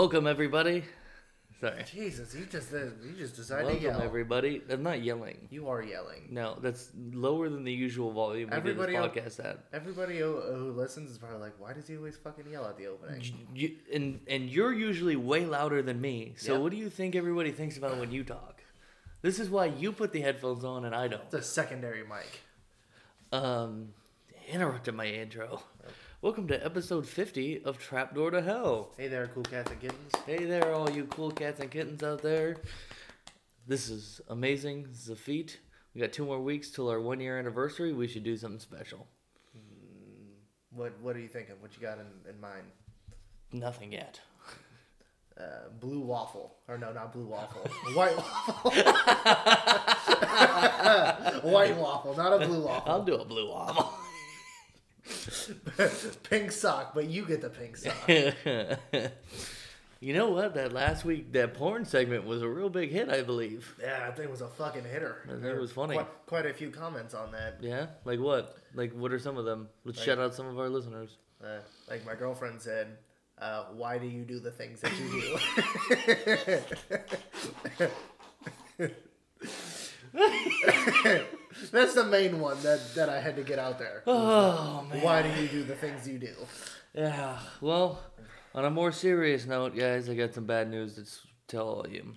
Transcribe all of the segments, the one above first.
Welcome everybody. Sorry. Jesus, you just uh, you just decided Welcome to yell. Welcome everybody. I'm not yelling. You are yelling. No, that's lower than the usual volume we Everybody did el- this podcast at. Everybody who, who listens is probably like, why does he always fucking yell at the opening? You, and and you're usually way louder than me. So Yep. what do you think everybody thinks about when you talk? This is why you put the headphones on and I don't. It's a secondary mic. Um, interrupted my intro. Welcome to episode 50 of Trapdoor to Hell. Hey there, cool cats and kittens. Hey there, all you cool cats and kittens out there. This is amazing. This is a feat. We got two more weeks till our one year anniversary. We should do something special. What what are you thinking? What you got in, in mind? Nothing yet. Uh, blue waffle, or no, not blue waffle. White waffle. White waffle, not a blue waffle. I'll do a blue waffle. pink sock, but you get the pink sock. you know what? That last week, that porn segment was a real big hit, I believe. Yeah, that thing was a fucking hitter. I think it was funny. Quite, quite a few comments on that. Yeah? Like what? Like, what are some of them? Let's Like- shout out some of our listeners. Uh, like my girlfriend said, uh, "Why do you do the things that you do?" That's the main one that, that I had to get out there. Oh, man. Why do you do the things you do? Yeah. Well, on a more serious note, guys, I got some bad news to tell all of you.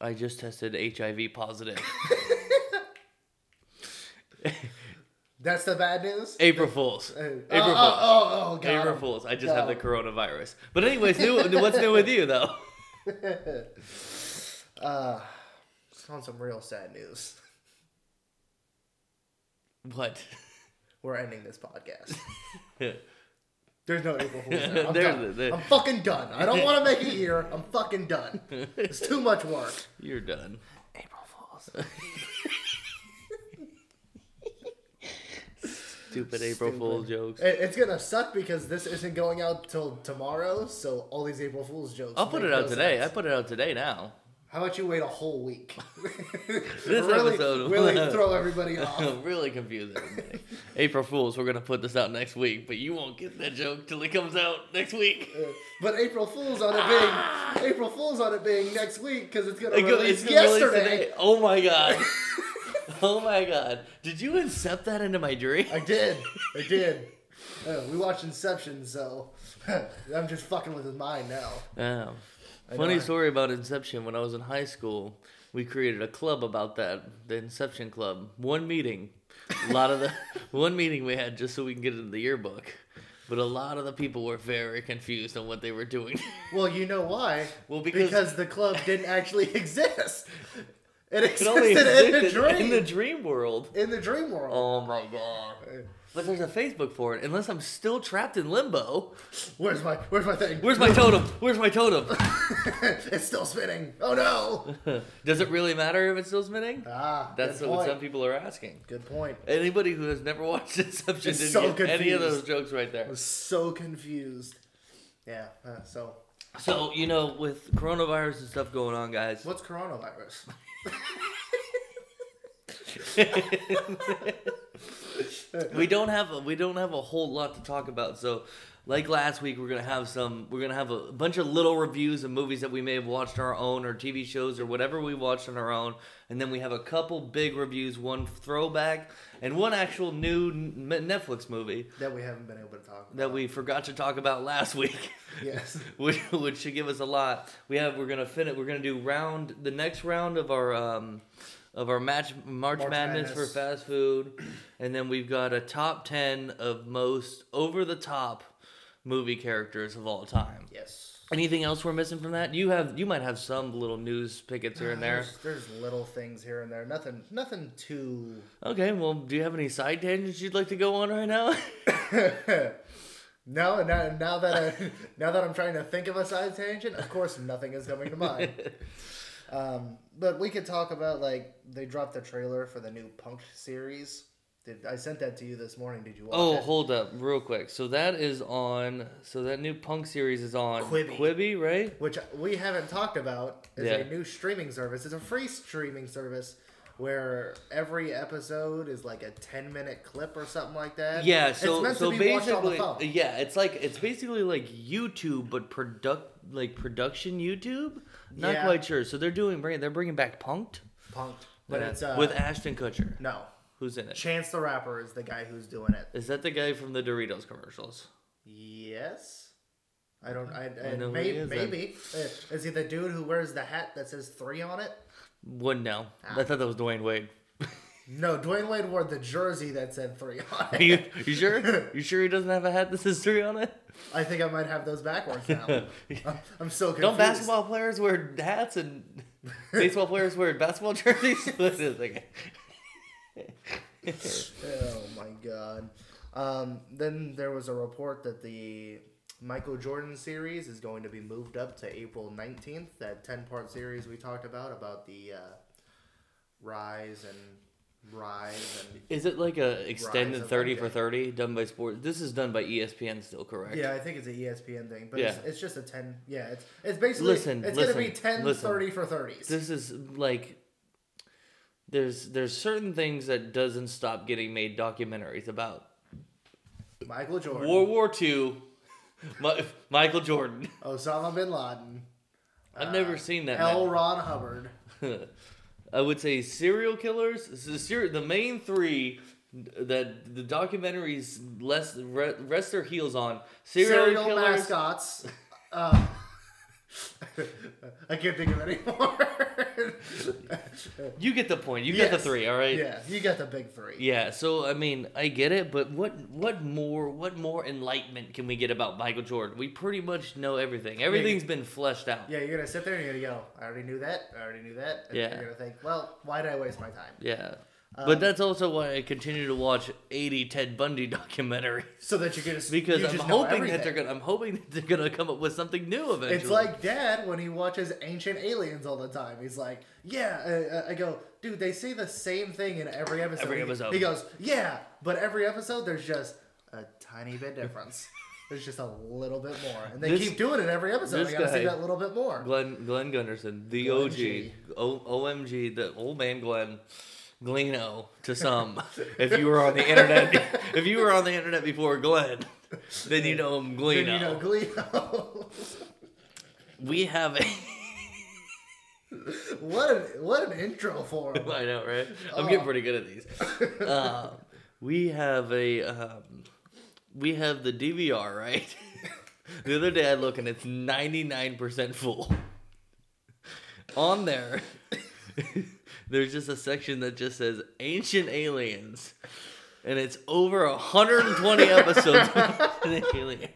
I just tested HIV positive. That's the bad news. April Fools. Uh, April oh, Fools. oh, oh, oh, got April. Fools. I just Got have the coronavirus. But anyways, new, what's new with you though? Uh, on some real sad news. What? We're ending this podcast. There's no April Fool's. Day. I'm, There's- done. there- I'm fucking done. I don't want to make it here. I'm fucking done. It's too much work. You're done. April Fools. Stupid April Stupid. Fool jokes. It- It's gonna suck because this isn't going out till tomorrow, so all these April Fool's jokes. I'll put it out no today. I put it out today now. How about you wait a whole week? This really, episode- really throw everybody off. really confused everybody. April Fools, we're gonna put this out next week, but you won't get that joke till it comes out next week. Uh, But April Fool's on it being April Fool's on it being next week because it's gonna It release it's release yesterday. today. Oh my god. oh my god. Did you incept that into my dream? I did. I did. Uh, we watched Inception, so I'm just fucking with his mind now. Yeah. I Funny know. story about Inception. When I was in high school, we created a club about that, the Inception Club. One meeting, a lot of the one meeting we had just so we can get it in the yearbook. But a lot of the people were very confused on what they were doing. Well, you know why? Well, because- because the club didn't actually exist. It it existed only in the dream. in the dream world. in the dream world. Oh my god. Uh, But there's a Facebook for it. Unless I'm still trapped in limbo. Where's my Where's my thing? Where's my totem? Where's my totem? it's still spinning. Oh no! Does it really matter if it's still spinning? Ah, That's what point. some people are asking. Good point. Anybody who has never watched Inception Is didn't so get any of those jokes right there. I was so confused. Yeah. Uh, so, So you know, with coronavirus and stuff going on, guys. what's coronavirus? we don't have a, we don't have a whole lot to talk about. So, like last week, we're gonna have some. We're gonna have a bunch of little reviews of movies that we may have watched on our own, or TV shows, or whatever we watched on our own. And then we have a couple big reviews, one throwback, and one actual new Netflix movie that we haven't been able to talk about. that we forgot to talk about last week. Yes. which, which should give us a lot. We have we're gonna finish. We're gonna do round the next round of our um of our match March, March Madness, for fast food, and then we've got a top ten of most over the top movie characters of all time. Yes. Anything else we're missing from that? You have you might have some little news pickets here ah, and there. There's, there's little things here and there. Nothing. Nothing too. Okay, well, do you have any side tangents you'd like to go on right now? no, now, now that I, now that I'm trying to think of a side tangent, of course nothing is coming to mind. Um, but we could talk about like they dropped the trailer for the new Punk series. Did I sent that to you this morning? Did you watch Oh, it? hold up, real quick. So that is on. So that new Punk series is on Quibi. Quibi, right? Which we haven't talked about is Yeah. a new streaming service. It's a free streaming service where every episode is like a 10 minute clip or something like that. Yeah, so so to be watched on the basically, yeah, it's like it's basically like YouTube, but product like production YouTube. Not Yeah. quite sure. So they're doing bring they're bringing back Punk'd, Punk'd. But Yeah. it's uh, with Ashton Kutcher. no. Who's in it? Chance the Rapper is the guy who's doing it. Is that the guy from the Doritos commercials? Yes. I don't. I, I I, know who may, he is, maybe Uh, is he the dude who wears the hat that says three on it? Wouldn't know. Ah. I thought that was Dwyane Wade. No, Dwyane Wade wore the jersey that said three on Are it. you, you sure? You sure he doesn't have a hat that says three on it? I think I might have those backwards now. I'm, so confused. Don't basketball players wear hats and baseball players wear basketball jerseys? What is it? Oh my god. Um, then there was a report that the Michael Jordan series is going to be moved up to April 19th. That 10 part series we talked about, about the uh, rise and rise and. Is it like a extended thirty for thirty done by sports? This is done by ESPN still, correct? Yeah, I think it's an ESPN thing, but Yeah. it's, it's just a 10. Yeah, it's, it's basically. Listen, it's listen, going to be 10 listen. 30 for 30s. This is like there's there's certain things that doesn't stop getting made documentaries about. Michael Jordan, World War Two, Mi- Michael Jordan. Osama bin Laden, I've never uh, seen that. L. man. Ron Hubbard. I would say serial killers. The, main three that the documentaries less rest their heels on. Serial, Serial killers. mascots. Uh, I can't think of any more. You get the point. You get the three. All right. yeah, you got the big three. Yeah, so I mean, I get it, but what what more what more enlightenment can we get about Michael Jordan? We pretty much know everything. Everything's been fleshed out. Yeah, you're gonna sit there and you're gonna go, I already knew that, I already knew that. And Yeah. You're gonna think, well, why did I waste my time? Yeah. Um, but that's also why I continue to watch 80 Ted Bundy documentaries So that you can just because you I'm just hoping that they're gonna I'm hoping that they're gonna come up with something new eventually. It's like Dad when he watches Ancient Aliens all the time. He's like, "Yeah." Uh, I go, "Dude, they say the same thing in every episode." Every He- episode. He goes, "Yeah, but every episode there's just a tiny bit difference. there's just a little bit more, and they This- keep doing it every episode. I gotta see that little bit more." Glenn Glenn Gunderson, the Glenn OG, o, OMG, the old man Glenn. Gleno to some. if you were on the internet, if you were on the internet before Glenn, then you know him Gleno. Then you know Glee. We have a. what an what an intro for him. I know, right? I'm Oh. getting pretty good at these. Uh, we have a. Um, we have the DVR, right? the other day I look and it's 99% full. On there, there's just a section that just says Ancient Aliens. And it's over 120 episodes of Aliens.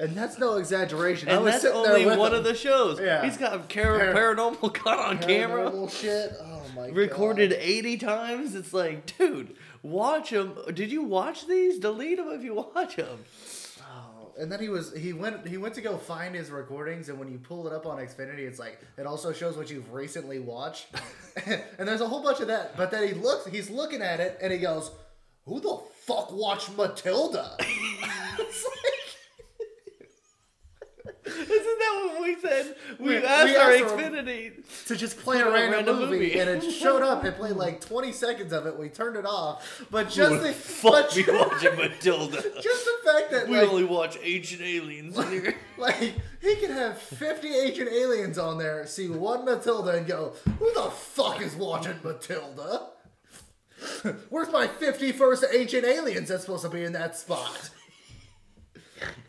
And that's no exaggeration. I was that's sitting only there with one him. of the shows. Yeah. He's got car- Par- paranormal caught on camera. Shit. Oh my god. recorded 80 times. It's like, dude, watch them. Did you watch these? Delete them if you watch them. And then he was he went he went to go find his recordings, and when you pull it up on Xfinity, it's like it also shows what you've recently watched, and there's a whole bunch of that. But then he looks, he's looking at it, and he goes, "Who the fuck watched Matilda?" it's like, Isn't that what we said? We, We- asked we our asked our- Xfinity. to just play a Put on a random, random movie, movie. and it showed up. It played like 20 seconds of it. We turned it off, but just the Fuck but watching Matilda. just the fact that We like, only watch ancient aliens here. Like he can have fifty ancient aliens on there, see one Matilda, and go, "Who the fuck is watching Matilda? Where's my fifty-first ancient aliens that's supposed to be in that spot?"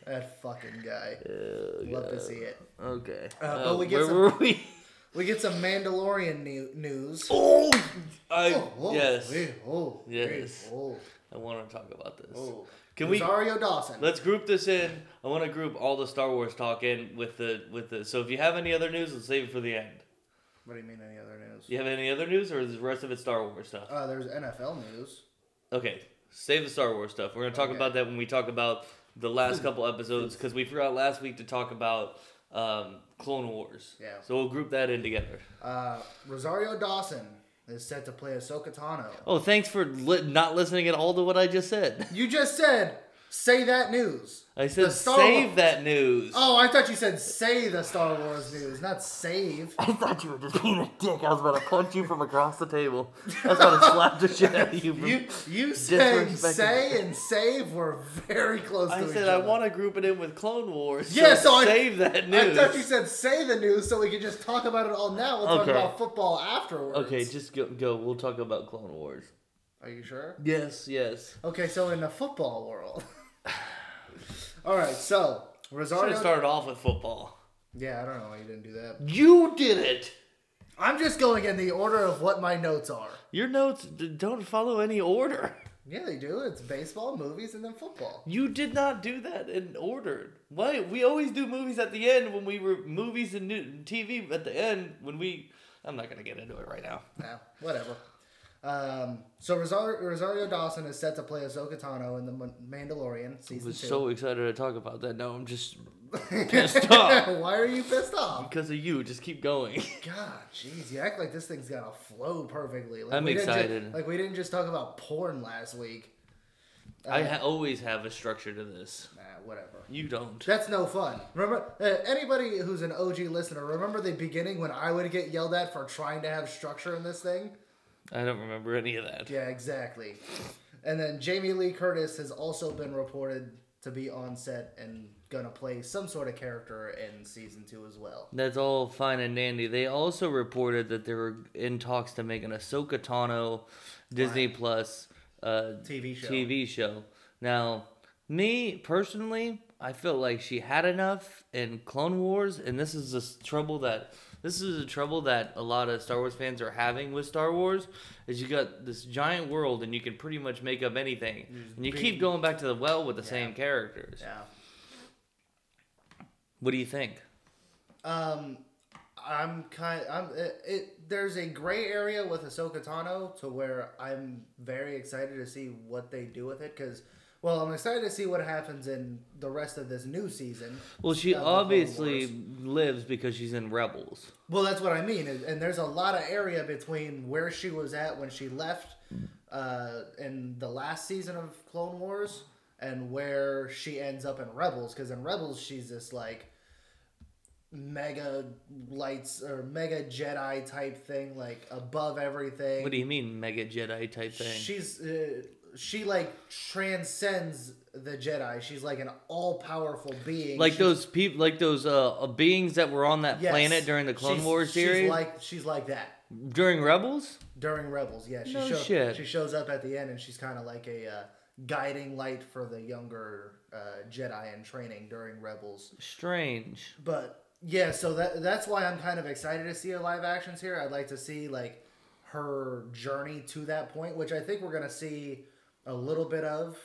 That fucking guy. Love to see it. Okay. Uh, but we get where some- were we? We get some Mandalorian new- news. Oh, I Oh, oh, yes. oh, Yes. oh, I want to talk about this. oh. Can we? Rosario Dawson. Let's group this in. I want to group all the Star Wars talk in with the with the. So if you have any other news, let's save it for the end. what do you mean? Any other news? You have any other news, or is the rest of it Star Wars stuff? Uh, there's NFL news. Okay, save the Star Wars stuff. We're gonna talk Okay. about that when we talk about the last couple episodes because we forgot last week to talk about um, Clone Wars. Yeah. So we'll group that in together. Uh, Rosario Dawson is set to play Ahsoka Tano. Oh, thanks for li- not listening at all to what I just said. You just said Say that news. I said save Wars- that news. Oh, I thought you said say the Star Wars news, not save. I thought you were just being a dick. I was about to punch you from across the table. I was about to slap the shit out of you. You you saying Disrespecting- say and save were very close I to each said I want to group it in with Clone Wars. Yeah, so I- save that news. I news. thought you said say the news so we could just talk about it all now. We'll talk about football afterwards. okay, just go. Go. We'll talk about Clone Wars. Are you sure? Yes. Yes. Okay, so in the football world. all right, so Should Rosario. have started off with football. Yeah, I don't know why you didn't do that. You did it. I'm just going in the order of what my notes are. Your notes d- don't follow any order. Yeah, they do. It's baseball, movies, and then football. You did not do that in order. Why? We always do movies at the end when we were movies and new, TV at the end when we. I'm not gonna get into it right now. Now, whatever. Um, so Rosario, Rosario Dawson is set to play Ahsoka Tano in the Man- Mandalorian I season was two. so excited to talk about that. Now I'm just pissed off Why are you pissed off? because of you. Just keep going. God, jeez, you act like this thing's gonna flow perfectly. Like I'm we didn't ju- excited. like we didn't just talk about porn last week. I ha- always have a structure to this. Nah, whatever. You don't. That's no fun. Remember, uh, anybody who's an OG listener, remember the beginning when I would get yelled at for trying to have structure in this thing? I don't remember any of that. Yeah, exactly. And then Jamie Lee Curtis has also been reported to be on set and gonna play some sort of character in season two as well. That's all fine and dandy. They also reported that they were in talks to make an Ahsoka Tano Disney Plus uh, TV show. TV show. Now, me personally, I feel like she had enough in Clone Wars, and this is the trouble that this is the trouble that a lot of Star Wars fans are having with Star Wars. Is you got this giant world, and you can pretty much make up anything, and you keep going back to the well with the Yeah. same characters. Yeah. What do you think? Um, I'm kind. I'm. It, it. There's a gray area with Ahsoka Tano to where I'm very excited to see what they do with it because. Well, I'm excited to see what happens in the rest of this new season. Well, she of the Clone obviously lives because she's in Rebels. Well, that's what I mean, and and there's a lot of area between where she was at when she left uh, in the last season of Clone Wars and where she ends up in Rebels. Because in Rebels, she's this like mega lights or mega Jedi type thing, like above everything. What do you mean, mega Jedi type thing? She's uh, she like transcends the Jedi. She's like an all powerful being. like She's- those people, like those uh, uh, beings that were on that yes. planet during the Clone Wars series, She's like she's like that. during Rebels. during Rebels. Yeah, she No shows shit. she shows up at the end, and she's kind of like a uh, guiding light for the younger uh, Jedi in training during Rebels. Strange. But yeah, so that that's why I'm kind of excited to see her live actions here. I'd like to see like her journey to that point, which I think we're gonna see a little bit of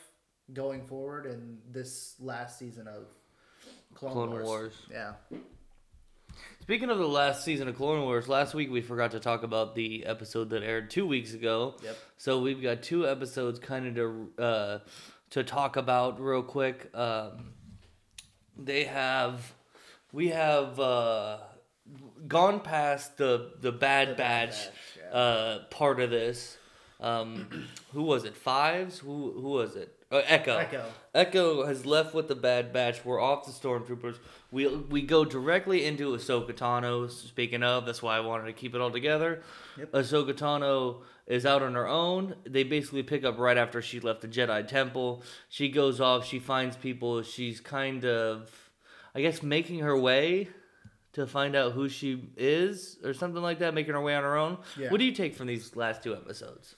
going forward in this last season of Clone, Clone Wars. Wars. Yeah. Speaking of the last season of Clone Wars, last week we forgot to talk about the episode that aired two weeks ago. Yep. So we've got two episodes kind of to uh, to talk about real quick. Um, they have we have uh, gone past the the Bad The Bad Batch, Batch, yeah. uh, part of this. Um, who was it? Fives? Who who was it? Uh, Echo. Echo. Echo has left with the Bad Batch. We're off the Stormtroopers. We we go directly into Ahsoka Tano. Speaking of, that's why I wanted to keep it all together. Yep. Ahsoka Tano is out on her own. They basically pick up right after she left the Jedi Temple. She goes off. She finds people. She's kind of, I guess, making her way to find out who she is or something like that. Making her way on her own. Yeah. What do you take from these last two episodes?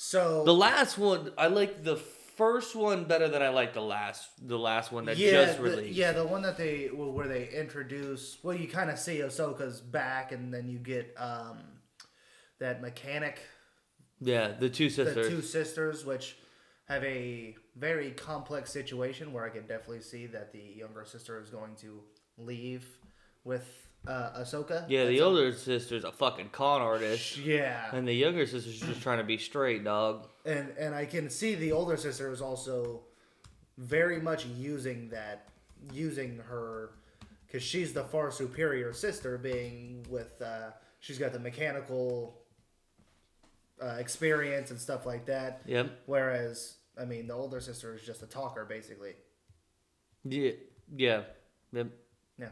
So The last one, I like the first one better than I like the last the last one that yeah, just the- released. yeah, the one that they well, where they introduce. Well, you kind of see Ahsoka's back, and then you get um, that mechanic, Yeah, the two sisters. the two sisters, which have a very complex situation where I can definitely see that the younger sister is going to leave with uh, Ahsoka. yeah, the older sister's a fucking con artist, Yeah, and the younger sister's just trying to be straight, dog. and and I can see the older sister is also very much using that, using her, because she's the far superior sister, being with uh, she's got the mechanical uh, experience and stuff like that, Yep. whereas I mean, the older sister is just a talker, basically. Yeah, yeah. Yep. Yeah.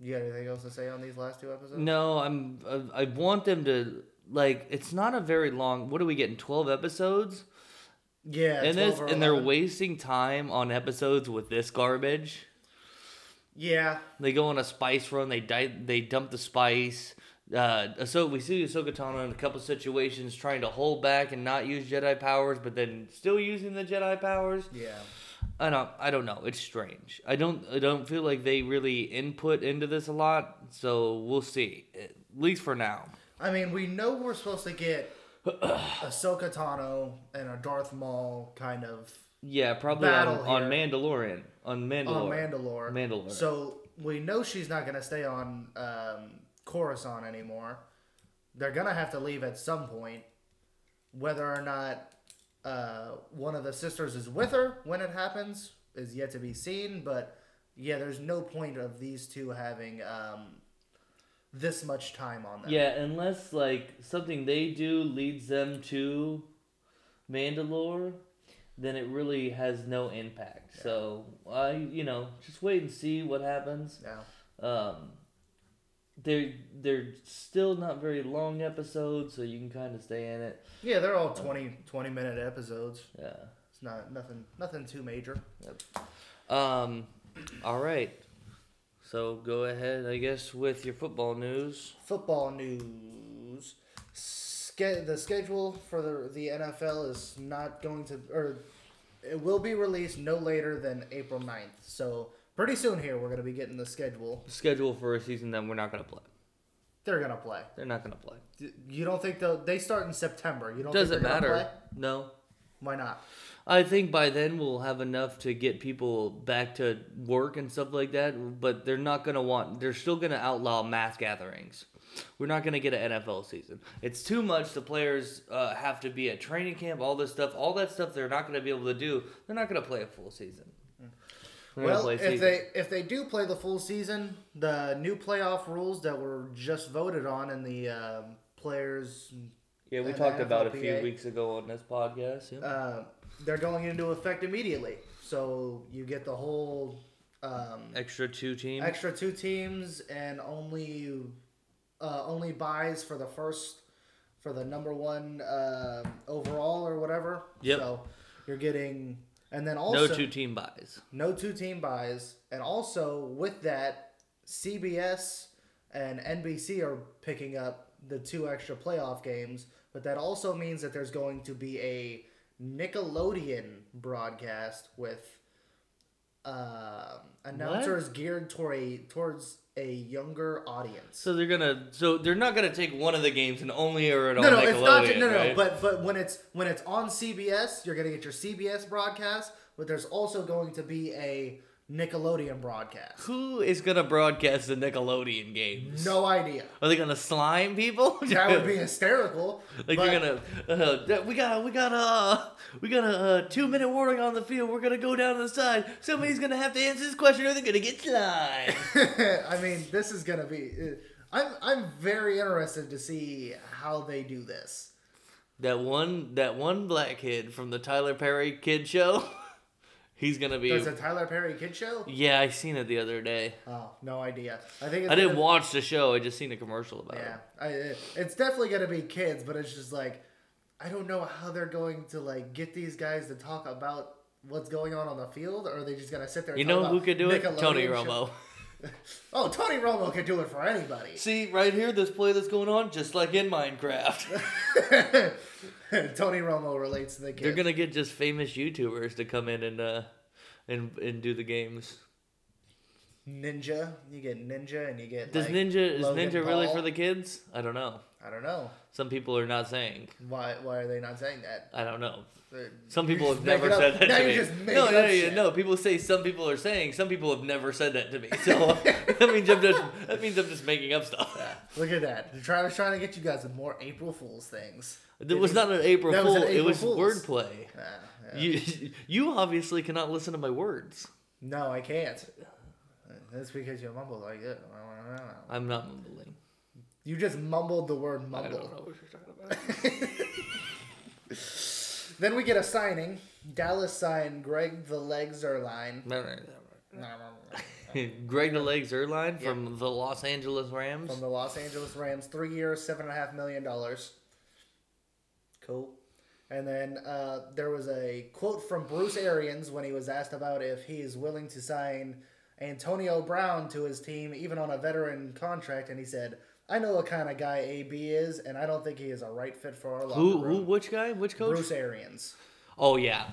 You got anything else to say on these last two episodes? No, I'm. I I want them to like. It's not a very long. What are we getting? Twelve episodes, Yeah. and this, and they're wasting time on episodes with this garbage. Yeah. They go on a spice run. They di- They dump the spice. Uh, so we see Ahsoka Tano in a couple situations trying to hold back and not use Jedi powers, but then still using the Jedi powers. Yeah. I don't. I don't know. It's strange. I don't. I don't feel like they really input into this a lot. So we'll see. At least for now. I mean, we know we're supposed to get Ahsoka Tano and a Darth Maul kind of Yeah, probably on, on. Mandalorian. On Mandalore. on Mandalore. Mandalore. So we know she's not going to stay on um, Coruscant anymore. They're going to have to leave at some point. Whether or not uh, one of the sisters is with her when it happens is yet to be seen. But yeah, there's no point of these two having um, this much time on them. Yeah, unless like something they do leads them to Mandalore, then it really has no impact. So I, you know, just wait and see what happens. Yeah. Um, they're they're still not very long episodes, so you can kind of stay in it. Yeah, they're all 20, 20 minute episodes. Yeah. It's not nothing nothing too major. Yep. Um, all right. So go ahead, I guess, with your football news. Football news. Ske- the schedule for the the NFL is not going to or it will be released no later than April 9th. So pretty soon here we're going to be getting the schedule. Schedule for a season that we're not gonna play. They're going to play. They're not gonna play. You don't think they'll they start in September. You don't Doesn't think matter. play? No. Why not? I think by then we'll have enough to get people back to work and stuff like that, but they're not going to want, they're still going to outlaw mass gatherings. We're not going to get an NFL season. It's too much. The players uh, have to be at training camp, all this stuff, all that stuff they're not going to be able to do. They're not going to play a full season. Well, if season. they if they do play the full season, the new playoff rules that were just voted on in the um, players yeah, we talked about a few weeks ago on this podcast. Yeah. uh, they're going into effect immediately. So you get the whole um, Extra two teams. extra two teams and only uh, only buys for the first for the number one uh, overall or whatever. Yep. So you're getting and then also no two team buys. no two team buys, and also with that, CBS and NBC are picking up the two extra playoff games. But that also means that there's going to be a Nickelodeon broadcast with uh, announcers geared toward a, towards a younger audience. So they're gonna. So they're not gonna take one of the games and only air it on no, no, Nickelodeon. it's not. No, no, right? no. But but when it's when it's on CBS, you're gonna get your CBS broadcast. But there's also going to be a Nickelodeon broadcast. Who is gonna broadcast the Nickelodeon games? No idea. Are they gonna slime people? That would be hysterical. like you're gonna. Uh, we got. We got a. Uh, we got a uh, two minute warning on the field. We're gonna go down to the side. Somebody's gonna have to answer this question, or they're gonna get slime. I mean, this is gonna be. uh, I'm I'm very interested to see how they do this. that one. That one black kid from the Tyler Perry Kid Show. He's gonna be. There's a Tyler Perry kid show. yeah, I seen it the other day. Oh, no idea. I think it's I didn't gonna- watch the show. I just seen a commercial about Yeah, it. I, it- it's definitely gonna be kids, but it's just like I don't know how they're going to like get these guys to talk about what's going on on the field, or are they just gonna sit there? And You talk know about who could do it? Tony Romo. Oh, Tony Romo can do it for anybody. See right here, this play that's going on, just like in Minecraft. Tony Romo relates to the game. They're gonna get just famous YouTubers to come in and uh and and do the games. Ninja. You get Ninja, and you get. Does like, Ninja is Logan Ninja really for the kids? I don't know. I don't know. Some people are not saying. Why? Why are they not saying that? I don't know. They're- Some people have never said that now to me. just no, no, no, no. People say some people are saying. Some people have never said that to me. So that means I'm just that means I'm just making up stuff. Yeah. Look at that. They're trying, trying to get you guys with more April Fool's things. It was not an April Fool. it was Fool's. wordplay. Ah, yeah. You you obviously cannot listen to my words. No, I can't. That's because you mumble like that. I'm not mumbling. You just mumbled the word I don't mumble. know what you're talking about. Then we get a signing. Dallas signed Greg the Legs Zuerlein. Greg the Legs Erline from the Los Angeles Rams. from the Los Angeles Rams. Three years, seven and a half million dollars. Cool. And then uh, there was a quote from Bruce Arians when he was asked about if he is willing to sign Antonio Brown to his team, even on a veteran contract, and he said, "I know what kind of guy AB is, and I don't think he is a right fit for our locker who? room." Who? Which guy? Which coach? Bruce Arians, Oh yeah,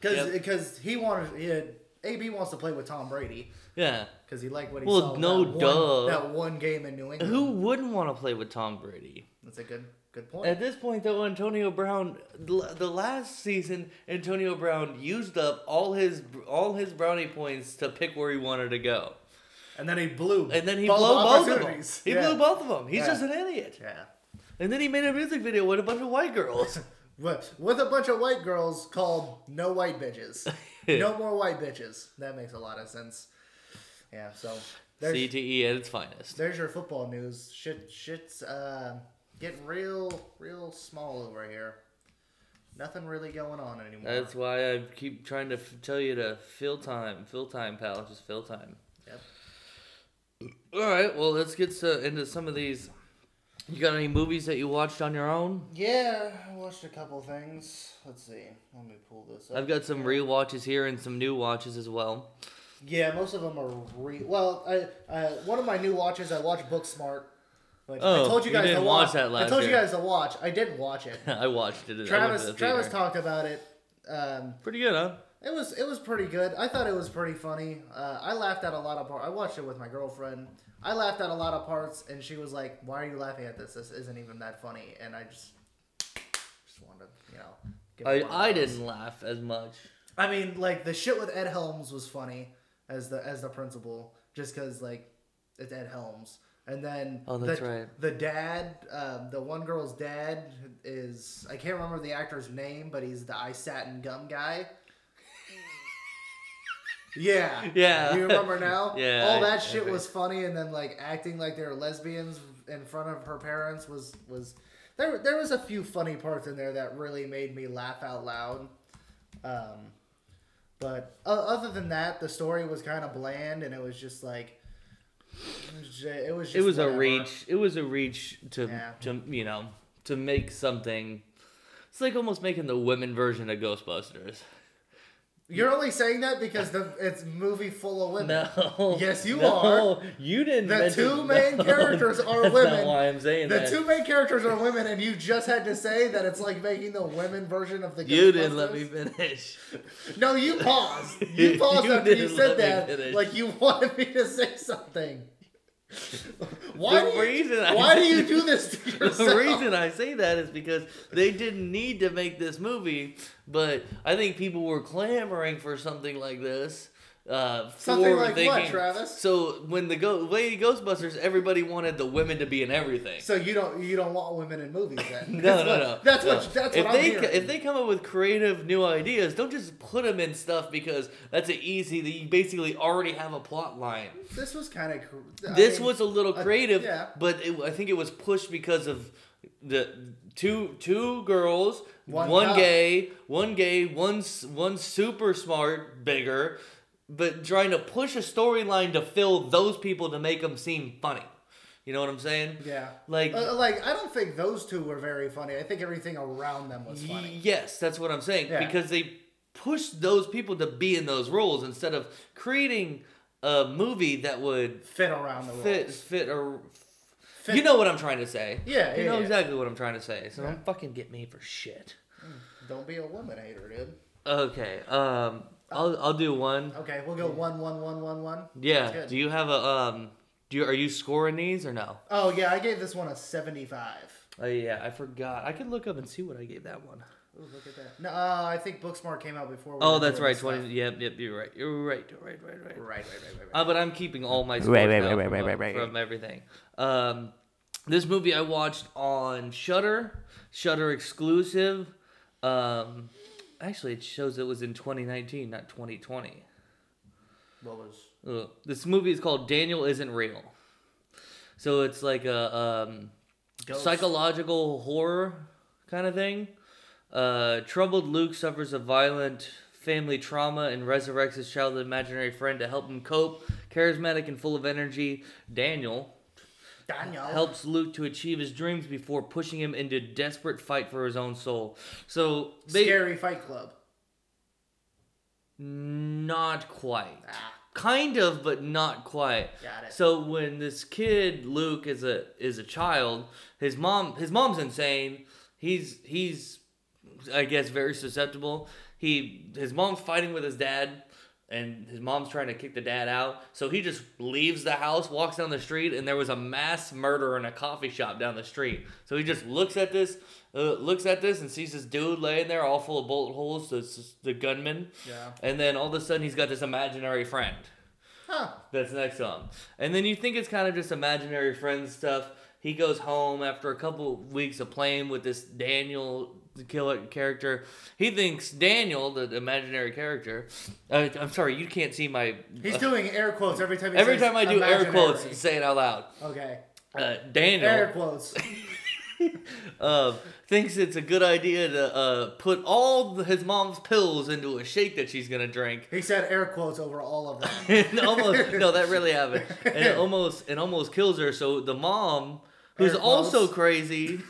because Yep. he wanted he had, AB wants to play with Tom Brady yeah. because he liked what he Well, saw no, that, duh. One, that one game in New England. Who wouldn't want to play with Tom Brady? That's a good good point. At this point, though, Antonio Brown, the the last season, Antonio Brown used up all his all his brownie points to pick where he wanted to go, And then he blew. and then he both blew both of them. He yeah. blew both of them. He's Yeah. just an idiot. Yeah. And then he made a music video with a bunch of white girls. With, with a bunch of white girls called No White Bitches. no more white bitches. That makes a lot of sense. Yeah, so there's, CTE at its finest. there's your football news. Shit, shit's uh, getting real, real small over here. Nothing really going on anymore. That's why I keep trying to f- tell you to fill time, fill time, pal. Just fill time. All right. Well, let's get to, into some of these. You got any movies that you watched on your own? Yeah, I watched a couple things. Let's see. Let me pull this up. I've got some rewatches here and some new watches as well. Yeah, most of them are re. Well, I, I one of my new watches I watched Booksmart. Which Oh, I told you you guys didn't to watch watch. that I last told you guys to watch. I didn't watch it. I watched it. Travis Travis talked about it. Um, Pretty good, huh? It was it was pretty good. I thought it was pretty funny. Uh, I laughed at a lot of parts. I watched it with my girlfriend. I laughed at a lot of parts, and she was like, "Why are you laughing at this? This isn't even that funny." And I just just wanted you know. give it one of I, I didn't laugh as much. I mean, like the shit with Ed Helms was funny as the as the principal, just because like it's Ed Helms, and then Oh, that's the, right. The dad, um, the one girl's dad is I can't remember the actor's name, but he's the eye satin gum guy. Yeah, Yeah. You remember now? Yeah, all that I shit think- was funny, and then like acting like they were lesbians in front of her parents was was there. There was a few funny parts in there that really made me laugh out loud. Um, but o- other than that, the story was kind of bland, and it was just like it was ju- it was, just It was a reach. It was a reach to Yeah. to you know to make something. It's like almost making the women version of Ghostbusters. You're only saying that because the it's a movie full of women. No. Yes, you no, are. You didn't. The mention- two main No, characters are that's women. Not why I'm saying The that. two main characters are women, and you just had to say that it's like making the women version of the. you didn't let me finish. No, you paused. You paused You after you said that, like you wanted me to say something. Why The do you, I Why do you do this to yourself? The reason I say that is because they didn't need to make this movie, but I think people were clamoring for something like this. Uh, Something like what, Travis? So when the Go- Lady Ghostbusters, everybody wanted the women to be in everything. So you don't you don't want women in movies then? No, no, what- no. That's no. what that's if what they I'm hearing. if they come up with creative new ideas, don't just put them in stuff because that's an easy. That you basically already have a plot line. this was kind of this was a little creative, yeah. but it, I think it was pushed because of the two two girls, One one, gay, one gay, one one super smart, bigger, but trying to push a storyline to fill those people to make them seem funny. You know what I'm saying? yeah. Like Uh, like I don't think those two were very funny. I think everything around them was funny. Yes, that's what I'm saying. Yeah. Because they pushed those people to be in those roles instead of creating a movie that would Fit around the fit roles. fit or Fit- you know what I'm trying to say. Yeah, you yeah, know yeah. exactly what I'm trying to say. So don't fucking get me for shit. Don't be a woman hater, dude. Okay. Um. I'll I'll do one. Okay, we'll go one one one one one. Yeah. Good. Do you have a um? Do you are you scoring these or no? Oh yeah, I gave this one a seventy-five. Oh yeah, I forgot. I could look up and see what I gave that one. Ooh, look at that. No, uh, I think Booksmart came out before. We Oh, that's right. Twenty. stuff. Yep. Yep. You're right. You're right. You're right. Right. Right. Right, right, right, right, right. Uh, but I'm keeping all my scores Right, right, now right, from, right, uh, right, right, right. from everything. Um, this movie I watched on Shudder, Shudder exclusive. Um, actually, it shows it was in 2019, not 2020. what was? Ugh. This movie is called Daniel Isn't Real. So it's like a um, psychological horror kind of thing. Uh, troubled Luke suffers a violent family trauma and resurrects his childhood imaginary friend to help him cope. Charismatic and full of energy, Daniel Daniel. helps Luke to achieve his dreams before pushing him into a desperate fight for his own soul. So, they, Scary Fight Club. not quite. Ah, Kind of, but not quite. got it. So when this kid Luke is a is a child, his mom his mom's insane. He's he's I guess very susceptible. He his mom's fighting with his dad and his mom's trying to kick the dad out. So he just leaves the house, walks down the street and there was a mass murder in a coffee shop down the street. So he just looks at this uh, looks at this and sees this dude laying there all full of bullet holes, so it's the gunman. Yeah. And then all of a sudden he's got this imaginary friend Huh. that's next to him. And then you think it's kind of just imaginary friend stuff. He goes home after a couple weeks of playing with this Daniel the killer character. He thinks Daniel, the imaginary character. Uh, I'm sorry, you can't see my. He's uh, doing air quotes every time he every time I do air quotes, say it out loud. Okay. Uh, Daniel Air quotes. uh, thinks it's a good idea to uh, put all the, his mom's pills into a shake that she's gonna drink. He said air quotes over all of them. almost no, that really happened. And it almost it almost kills her. So the mom, who's also crazy,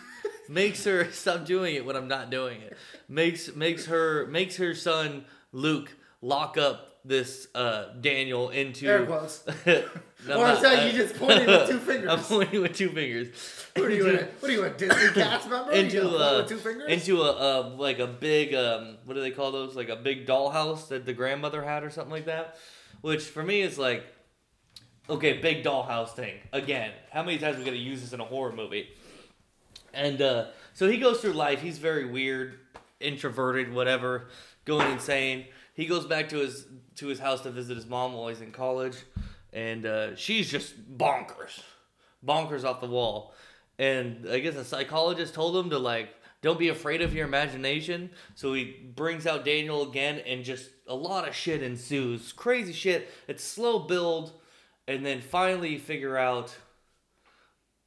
makes her stop doing it when I'm not doing it. Makes makes her makes her son Luke lock up this uh, Daniel into Air quotes. Or I'm is that you just pointing with two fingers? I'm pointing with two fingers. What are you, a, what are you, a Disney cast member? into you gonna point with two fingers? into a uh, like a big um what do they call those like a big dollhouse that the grandmother had or something like that which for me is like okay big dollhouse thing again how many times are we gonna use this in a horror movie and uh so he goes through life. He's very weird introverted whatever going insane. He goes back to his to his house to visit his mom while he's in college. And uh, she's just bonkers. Bonkers off the wall. And i guess a psychologist told him to like don't be afraid of your imagination. So he brings out daniel again and just a lot of shit ensues. Crazy shit. It's slow build. And then finally you figure out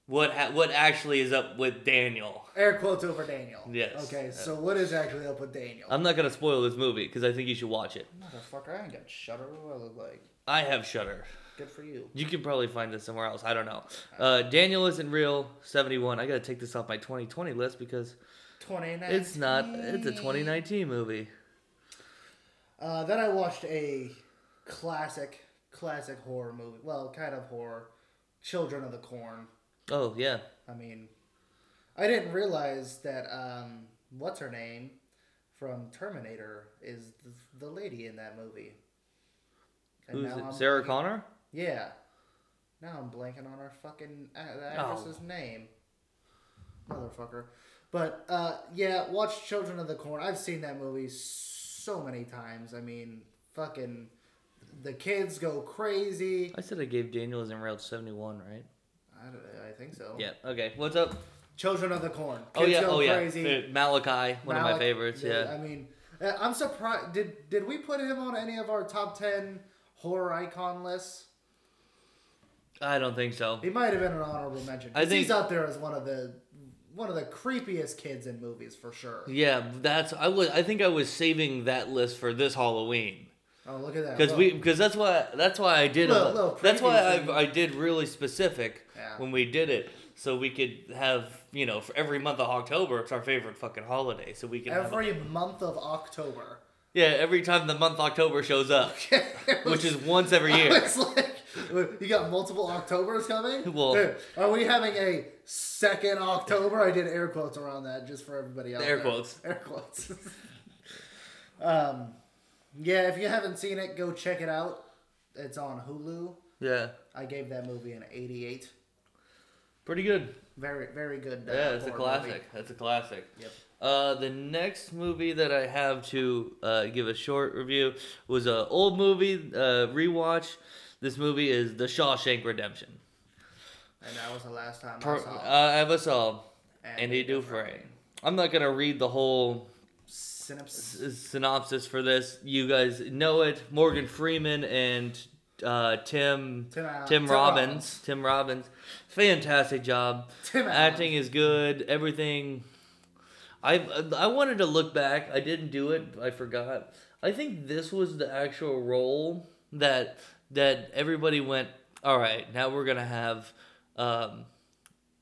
what ha- what actually is up with daniel Air quotes over Daniel. Yes. Okay, so what is actually up with Daniel? i'm not gonna spoil this movie because i think you should watch it Motherfucker, I ain't got Shudder. What I look like? i have shudder Good for you. you can probably find this somewhere else i don't know uh, daniel isn't real 71 i gotta take this off my 2020 list because 2019. it's not it's a 2019 movie Uh, then I watched a classic, classic horror movie. Well, kind of horror. Children of the Corn. Oh yeah I mean, I didn't realize that, um, what's her name from Terminator is the, the lady in that movie. And who's now it I'm sarah blanking- connor Yeah. Now I'm blanking on her fucking uh, Oh. actress's name. Motherfucker. But uh, yeah, watch Children of the Corn. I've seen that movie so many times. I mean, fucking, the kids go crazy. I said I gave Daniel isn't real 71, right? I, don't- I think so. Yeah. Okay. What's up? Children of the Corn. Kids oh yeah. go Oh yeah. crazy. Malachi, one of my favorites. Yeah. I mean, uh, I'm surprised. Did did we put him on any of our top ten horror icon lists? I don't think so. He might have been an honorable mention. I think he's out there as one of the one of the creepiest kids in movies for sure. Yeah, that's I was. I think I was saving that list for this Halloween Oh, look at that! because we because that's why that's why I did. Little- a, little that's why thing. I I did really specific Yeah. when we did it, so we could have you know for every month of October, it's our favorite fucking holiday, so we can have every month of October. yeah every time the month October shows up, which is once every year. It's like you got multiple Octobers coming. Well- are we having a second October? I did air quotes around that just for everybody else. Air quotes. Air quotes. um, yeah, if you haven't seen it, go check it out. It's on Hulu. Yeah, I gave that movie an 88. Pretty good. Very, very good. uh, Yeah, it's a classic. movie. That's a classic. Yep. Uh, the next movie that I have to uh, give a short review was a old movie uh, rewatch. This movie is The Shawshank Redemption. And that was the last time Per- I saw. uh, Ever saw And Andy Andy Dufresne. I'm not gonna read the whole Synopsis. synopsis for this. You guys know it. Morgan Freeman and uh, Tim Tim, Tim Tim Robbins. Robbins. Tim Robbins. Fantastic job. Tim. Acting is good. Everything. I I wanted to look back. I didn't do it. I forgot. I think this was the actual role that that everybody went. All right, now we're gonna have um,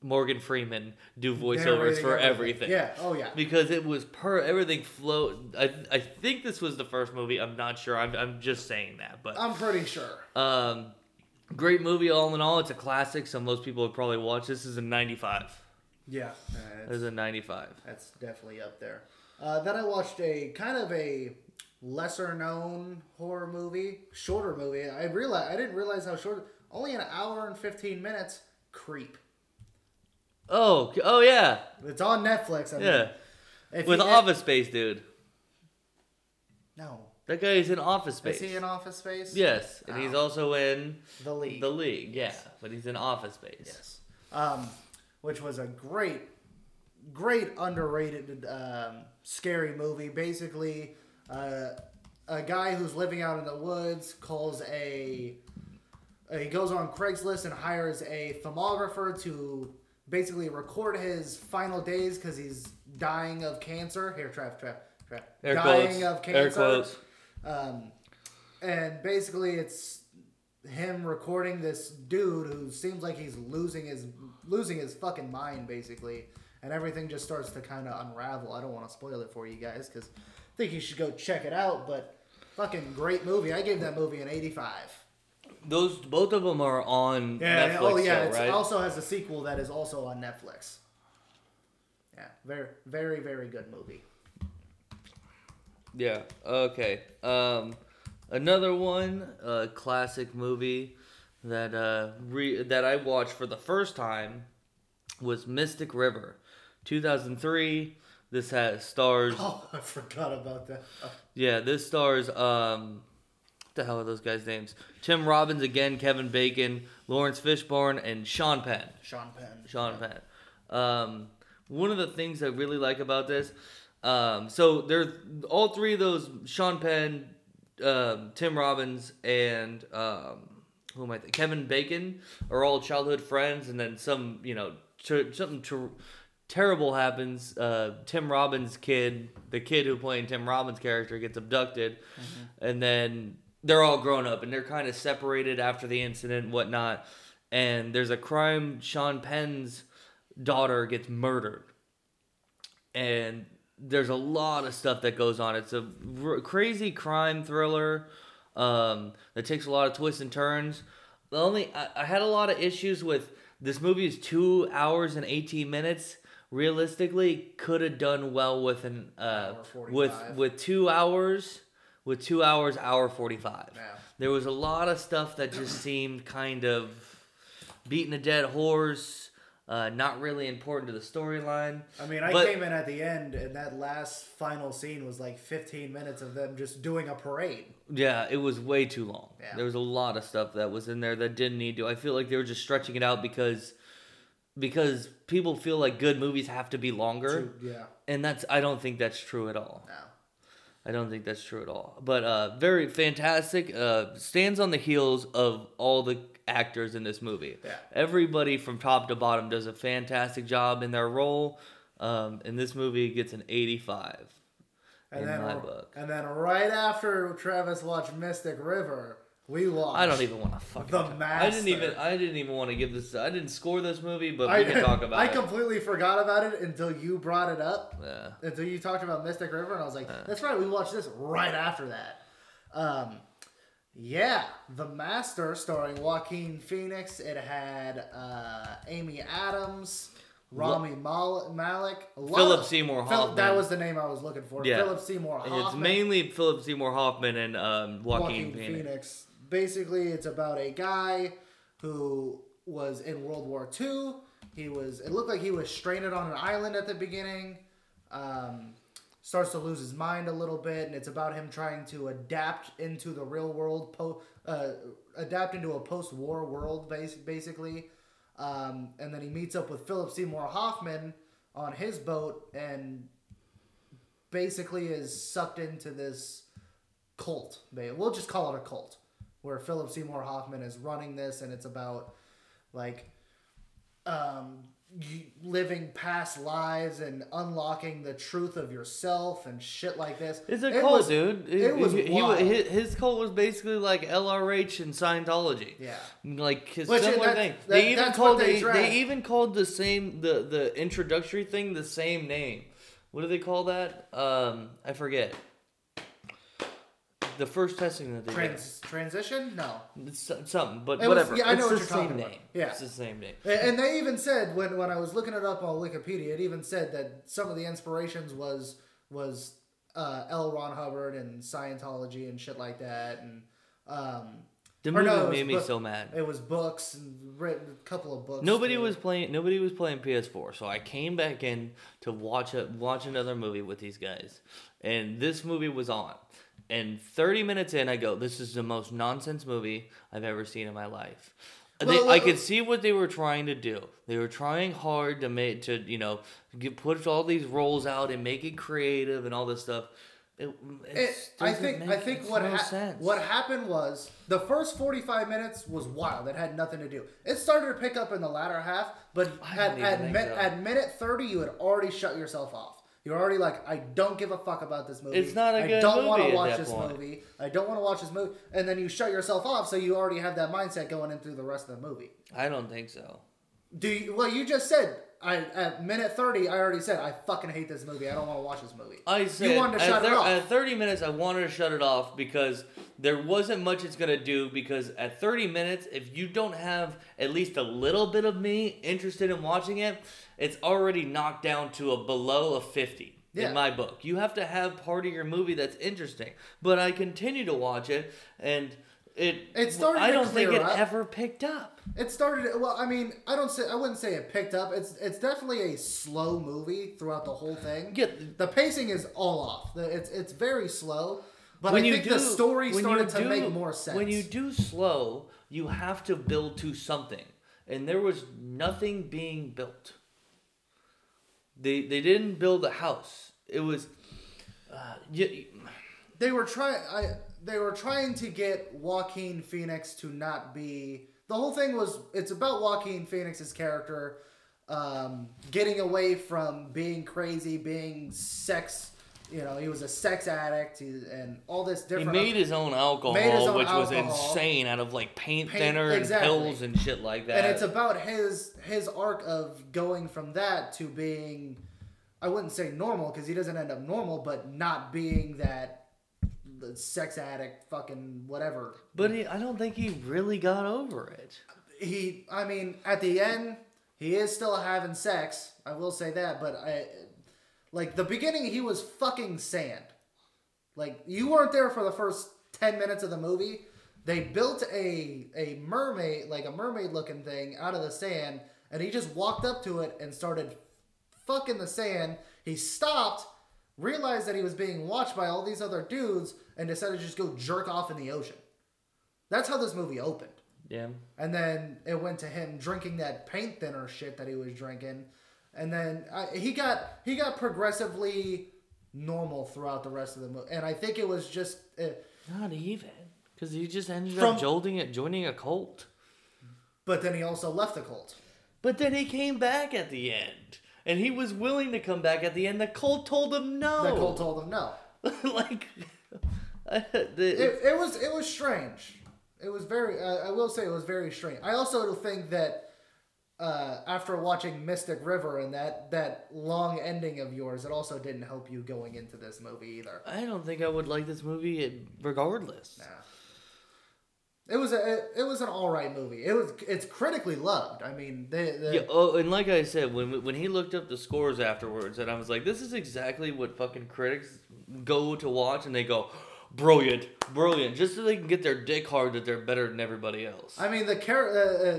Morgan Freeman do voiceovers for everything. Yeah. Oh yeah. Because it was per everything flow. I I think this was the first movie. I'm not sure. I'm I'm just saying that, but I'm pretty sure. um, great movie all in all. It's a classic, so most people would probably watch. This is a '95. Yeah. This is a '95. That's definitely up there. Uh, then I watched a kind of a lesser known horror movie, shorter movie. I realized I didn't realize how short. Only an hour and fifteen minutes. Creep. Oh, oh yeah, It's on Netflix. I yeah. if With Office Space, dude. No. That guy is in Office Space. Is he in Office Space? Yes, and he's Oh. also in The League. the League. Yeah, but he's in Office Space. Yes. Um, which was a great, great underrated, um, scary movie. Basically, uh, a guy who's living out in the woods calls a. uh, he goes on Craigslist and hires a thermographer to basically record his final days because he's dying of cancer. Here, trap, trap, Trav. Air dying quotes. of Air cancer. quotes. Um, and basically, it's him recording this dude who seems like he's losing his losing his fucking mind, basically, and everything just starts to kind of unravel. I don't want to spoil it for you guys because I think you should go check it out. But fucking great movie. I gave that movie an eighty-five. Those both of them are on Yeah. Netflix. oh yeah. though, It right? also has a sequel that is also on Netflix. Yeah. Very, very, very good movie. Yeah. Okay. Um, another one, a classic movie that uh re- that I watched for the first time was Mystic River, 2003. This has stars. Oh, I forgot about that. Yeah, this stars um, the hell are those guys' names? Tim Robbins again, Kevin Bacon, Laurence Fishburne, and Sean Penn. Sean Penn. Sean Penn. Um, one of the things I really like about this, um, so there's all three of those Sean Penn, um, Tim Robbins, and um, who am I? Th- Kevin Bacon are all childhood friends, and then some, you know, ter- something ter- terrible happens. Uh, Tim Robbins' kid, the kid who playing Tim Robbins' character, gets abducted, and then they're all grown up and they're kind of separated after the incident and whatnot. And there's a crime. Sean Penn's daughter gets murdered, and there's a lot of stuff that goes on. It's a r- crazy crime thriller um, that takes a lot of twists and turns. The only I, I had a lot of issues with this movie is two hours and 18 minutes. Realistically, could have done well with an uh, with with two hours, with two hours, hour 45. Yeah. There was a lot of stuff that just seemed kind of beating a dead horse, uh, not really important to the storyline. I mean, I But- came in at the end, and that last final scene was like 15 minutes of them just doing a parade. Yeah, it was way too long. Yeah. There was a lot of stuff that was in there that didn't need to. I feel like they were just stretching it out because because people feel like good movies have to be longer, Yeah. and that's I don't think that's true at all. No. I don't think that's true at all. But uh, very fantastic. Uh, stands on the heels of all the actors in this movie. Yeah. Everybody from top to bottom does a fantastic job in their role. Um, and this movie gets an 85 And in then, my book. and then right after Travis watched Mystic River, we lost. I don't even want to fucking. The talk- I didn't even. I didn't even want to give this. I didn't score this movie, but we I, can talk about I it. completely forgot about it until you brought it up. yeah. Until you talked about Mystic River, and I was like, "That's right, we watched this right after that." Um, yeah, The Master, starring Joaquin Phoenix. It had uh, Amy Adams, Rami Mal- Malek, Philip of- Seymour Phil- Hoffman. that was the name I was looking for. Yeah. Philip Seymour Hoffman. It's mainly Philip Seymour Hoffman and um, Joaquin, Joaquin Phoenix. Phoenix. Basically, it's about a guy who was in World War II. He was. It looked like he was stranded on an island at the beginning. Um, starts to lose his mind a little bit, and it's about him trying to adapt into the real world. Po- uh, adapt into a post-war world, bas- basically. Um, and then he meets up with Philip Seymour Hoffman on his boat, and basically is sucked into this cult. We'll just call it a cult, where Philip Seymour Hoffman is running this, and it's about like um, living past lives and unlocking the truth of yourself and shit like this. It's a It cult, was- dude. It was he, he- wild. his, his cult was basically like LRH and Scientology. Yeah. Like his Which, similar that- thing. that- they even called they they, they even called the same the the introductory thing the same name. What do they call that? Um, I forget. The first testing that they Trans- transition? No. did. It's so- something, but It was- whatever. yeah, I know it's what the you're same talking about. name. Yeah. It's the same name. A- And they even said when when I was looking it up on Wikipedia, it even said that some of the inspirations was was uh, L. Ron Hubbard and Scientology and shit like that, and um, The Or movie no, it was made me book- so mad. it was books and written a couple of books. Nobody too. was playing. Nobody was playing PS4, so I came back in to watch a watch another movie with these guys, and this movie was on. And 30 minutes in, I go, "This is the most nonsense movie I've ever seen in my life." They, Well, I could see what they were trying to do. They were trying hard to make to you know get put all these roles out and make it creative and all this stuff. It, It, I think I think no what ha- sense. what happened was the first forty five minutes was wild. It had nothing to do. It started to pick up in the latter half, but at at, think mi- so. at minute thirty, you had already shut yourself off. You're already like, I don't give a fuck about this movie. It's not a I good don't wanna watch this point. movie. I don't want to watch this movie. And then you shut yourself off, so you already have that mindset going in through the rest of the movie. I don't think so. Do you? Well, you just said. I at minute thirty, I already said I fucking hate this movie. I don't want to watch this movie. I said wanted to at, shut it off. at 30 minutes, I wanted to shut it off because there wasn't much it's gonna do. Because at 30 minutes, if you don't have at least a little bit of me interested in watching it, it's already knocked down to a below a 50 Yeah. in my book. You have to have part of your movie that's interesting. But I continue to watch it, and it. It started I don't think it up. ever picked up. It started well. I mean, I don't say I wouldn't say it picked up. It's it's definitely a slow movie throughout the whole thing. Yeah. The pacing is all off. It's it's very slow. But when I you think do, the story started you to do- make more sense. When you do slow, you have to build to something, and there was nothing being built. They they didn't build a house. It was, uh, you, they were trying I they were trying to get Joaquin Phoenix to not be the whole thing was it's about Joaquin Phoenix's character um, getting away from being crazy, being sex. You know, he was a sex addict he, and all this different. he made his own alcohol, his own which was insane, out of like paint, Paint- thinner exactly. and pills and shit like that. and it's about his his arc of going from that to being i wouldn't say normal because he doesn't end up normal but not being that the sex addict fucking whatever. But he, I don't think he really got over it. he i mean at the end he is still having sex i will say that but i like the beginning he was fucking sand. Like you weren't there for the first 10 minutes of the movie. They built a a mermaid like a mermaid looking thing out of the sand and he just walked up to it and started fucking the sand. He stopped realized that he was being watched by all these other dudes and decided to just go jerk off in the ocean that's how this movie opened Yeah. and then it went to him drinking that paint thinner shit that he was drinking, and then I, he got he got progressively normal throughout the rest of the movie. And I think it was just, uh, Not even, because he just ended From- up jolting it, joining a cult. but then he also left the cult. But then he came back at the end. And he was willing to come back at the end. The cult told him no. The cult told him no. like, the, It, it was it was strange. It was very. Uh, I will say it was very strange. I also think that uh, after watching Mystic River and that that long ending of yours, it also didn't help you going into this movie either. I don't think I would like this movie regardless. Nah. It was a it, it was an all right movie. It was it's critically loved. I mean, they, they Yeah, oh, and like I said, when when he looked up the scores afterwards, and I was like, "This is exactly what fucking critics go to watch," and they go, "Brilliant, brilliant," just so they can get their dick hard that they're better than everybody else. I mean the char- uh, uh,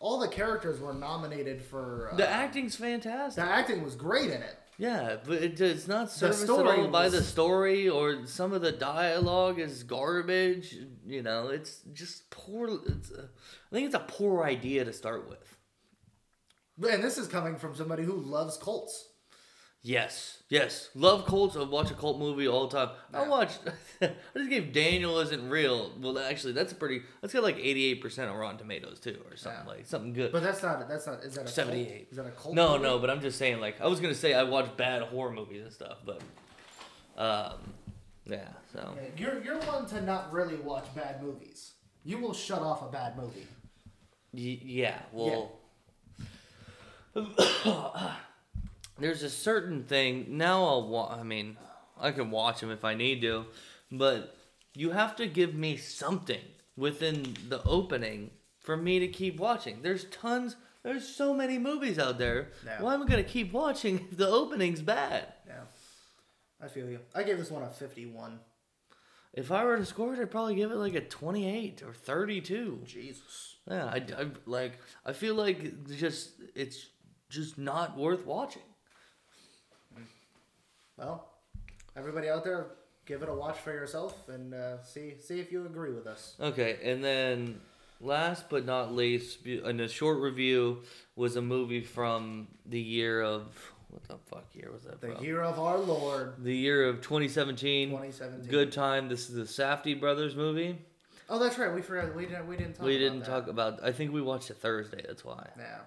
all the characters were nominated for uh, the acting's fantastic. the acting was great in it. Yeah, but it, it's not serviced at all by the story, or some of the dialogue is garbage. You know, it's just poor. It's a, I think it's a poor idea to start with. And this is coming from somebody who loves cults. Yes, yes. Love cults. I watch a cult movie all the time. I Yeah. watched. I just gave Daniel isn't real. Well, actually, that's a pretty. That's got like eighty eight percent on Rotten Tomatoes too, or something Yeah. like something good. But that's not. That's not. Is that a 78. Is that a cult? no, movie? no. But I'm just saying. Like I was gonna say, I watch bad horror movies and stuff, but um, yeah. So Yeah, You're you're one to not really watch bad movies. You will shut off a bad movie. y- yeah. Well. there's a certain thing now i'll wa- i mean i can watch them if i need to but you have to give me something within the opening for me to keep watching. There's tons there's so many movies out there. Why am i going to keep watching if the opening's bad? Yeah, I feel you. I gave this one a fifty-one. if i were to score it i'd probably give it like a 28 or 32 Jesus. yeah i, I like i feel like just it's just not worth watching Well, everybody out there, give it a watch for yourself and uh, see see if you agree with us. Okay, and then last but not least, in a short review, was a movie from the year of what the fuck year was that The from? year of our Lord, the year of 2017. 2017. Good time. This is the Safdie brothers movie. Oh, that's right. We forgot. We didn't. We didn't talk. we about didn't that. talk about. I think we watched it Thursday. That's why. Yeah.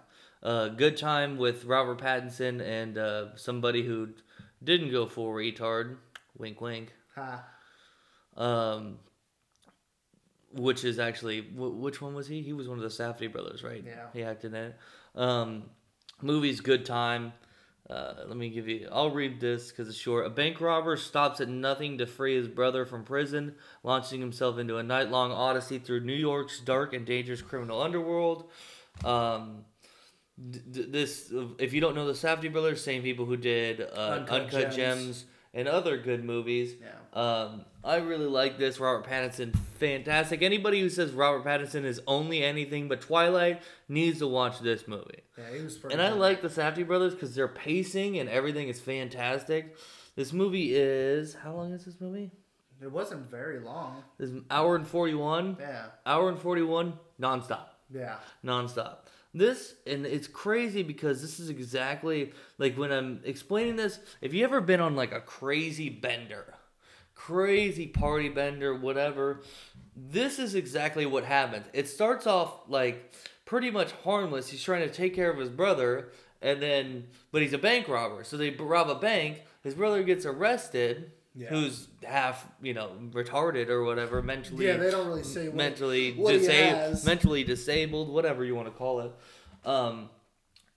Uh, good time with Robert Pattinson and uh, somebody who didn't go full retard. Wink, wink. Ha. Um, which is actually wh- which one was he? He was one of the Safdie brothers, right? Yeah. He acted in it. Um, movie's good time. Uh, let me give you. I'll read this because it's short. A bank robber stops at nothing to free his brother from prison, launching himself into a night-long odyssey through New York's dark and dangerous criminal underworld. Um, this, if you don't know the Safdie brothers, same people who did uh, Uncut Uncut, Gems. Gems. and other good movies. Yeah. Um, I really like this. Robert Pattinson, fantastic. Anybody who says Robert Pattinson is only anything but Twilight needs to watch this movie. Yeah. He was pretty. And I like the Safdie brothers because their pacing and everything is fantastic. This movie is how long is this movie? It wasn't very long. This hour and forty one. Yeah. Hour and forty one nonstop Yeah. nonstop. This and it's crazy because this is exactly like when I'm explaining this. If you ever been on like a crazy bender, crazy party bender, whatever, this is exactly what happens. It starts off like pretty much harmless. He's trying to take care of his brother, and then but he's a bank robber, so they rob a bank. His brother gets arrested. Yeah. Who's half, you know, retarded or whatever, mentally Yeah. They don't really say what, mentally what disabled, mentally disabled, whatever you want to call it. Um,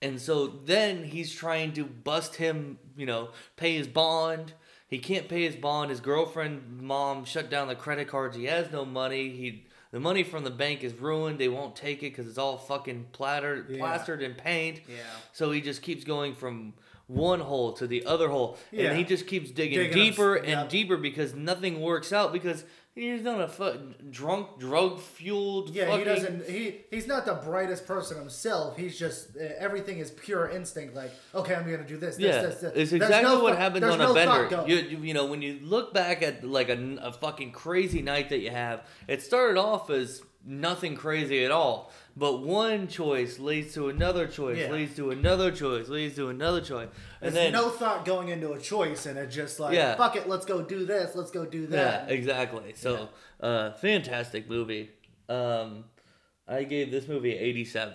and so then he's trying to bust him, you know, pay his bond. He can't pay his bond. His girlfriend, mom, shut down the credit cards. He has no money. He the money from the bank is ruined. They won't take it because it's all fucking plattered, Yeah. plastered in paint. Yeah. So he just keeps going from one hole to the other hole, Yeah. and he just keeps digging, Digging deeper up- and yep. deeper because nothing works out because he's not a fu- drunk, drug fueled. Yeah, he doesn't. He he's not the brightest person himself. He's just uh, everything is pure instinct. Like, okay, I'm gonna do this. this Yeah, this, this. it's exactly no what happens on no a bender. You, you you know when you look back at like a, a fucking crazy night that you have, it started off as nothing crazy at all, but one choice leads to another choice, Yeah. leads to another choice, leads to another choice, and There's then no thought going into a choice, and it's just like, Yeah. fuck it, let's go do this, let's go do that. yeah, exactly. So, uh, fantastic movie. Um, I gave this movie eighty seven.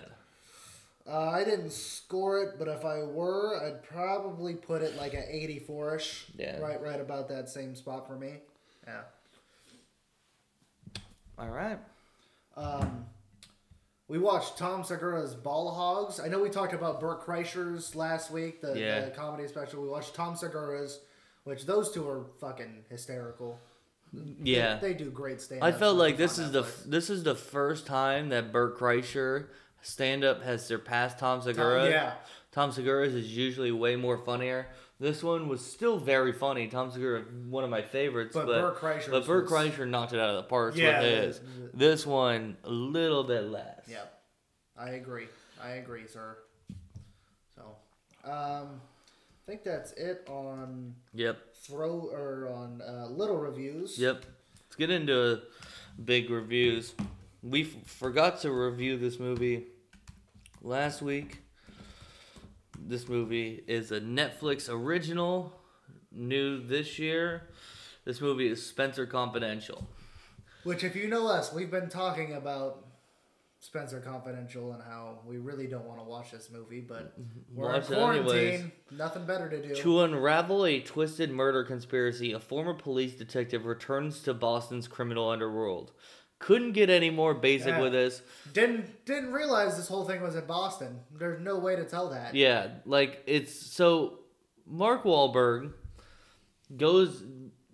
Uh, I didn't score it, but if I were, I'd probably put it like a 84 ish. Yeah. Right, right about that same spot for me. Yeah. All right. Um, we watched Tom Segura's Ball Hogs. I know we talked about Bert Kreischer's last week, the, Yeah. the comedy special. We watched Tom Segura's, which those two are fucking hysterical. Yeah. They, they do great stand I felt like this is the this is the first time that Bert Kreischer stand up has surpassed Tom Segura. yeah. Tom Segura's is usually way more funnier. This one was still very funny. Tom Segura, one of my favorites, But but Bert Kreischer's but Kreischer knocked it out of the park Yeah, with his. This one a little bit less. Yep. I agree. I agree, sir. So, um, I think that's it on Yep. throw or on uh, little reviews. Yep. Let's get into big reviews. We f- forgot to review this movie last week. This movie is a Netflix original, new this year. This movie is Spencer Confidential. Which, if you know us, we've been talking about Spencer Confidential and how we really don't want to watch this movie, but we're Watch in quarantine. anyways. Nothing better to do. To unravel a twisted murder conspiracy, a former police detective returns to Boston's criminal underworld. Couldn't get any more basic Yeah. with this. Didn't didn't realize this whole thing was in Boston. There's no way to tell that. Yeah, like it's so Mark Wahlberg goes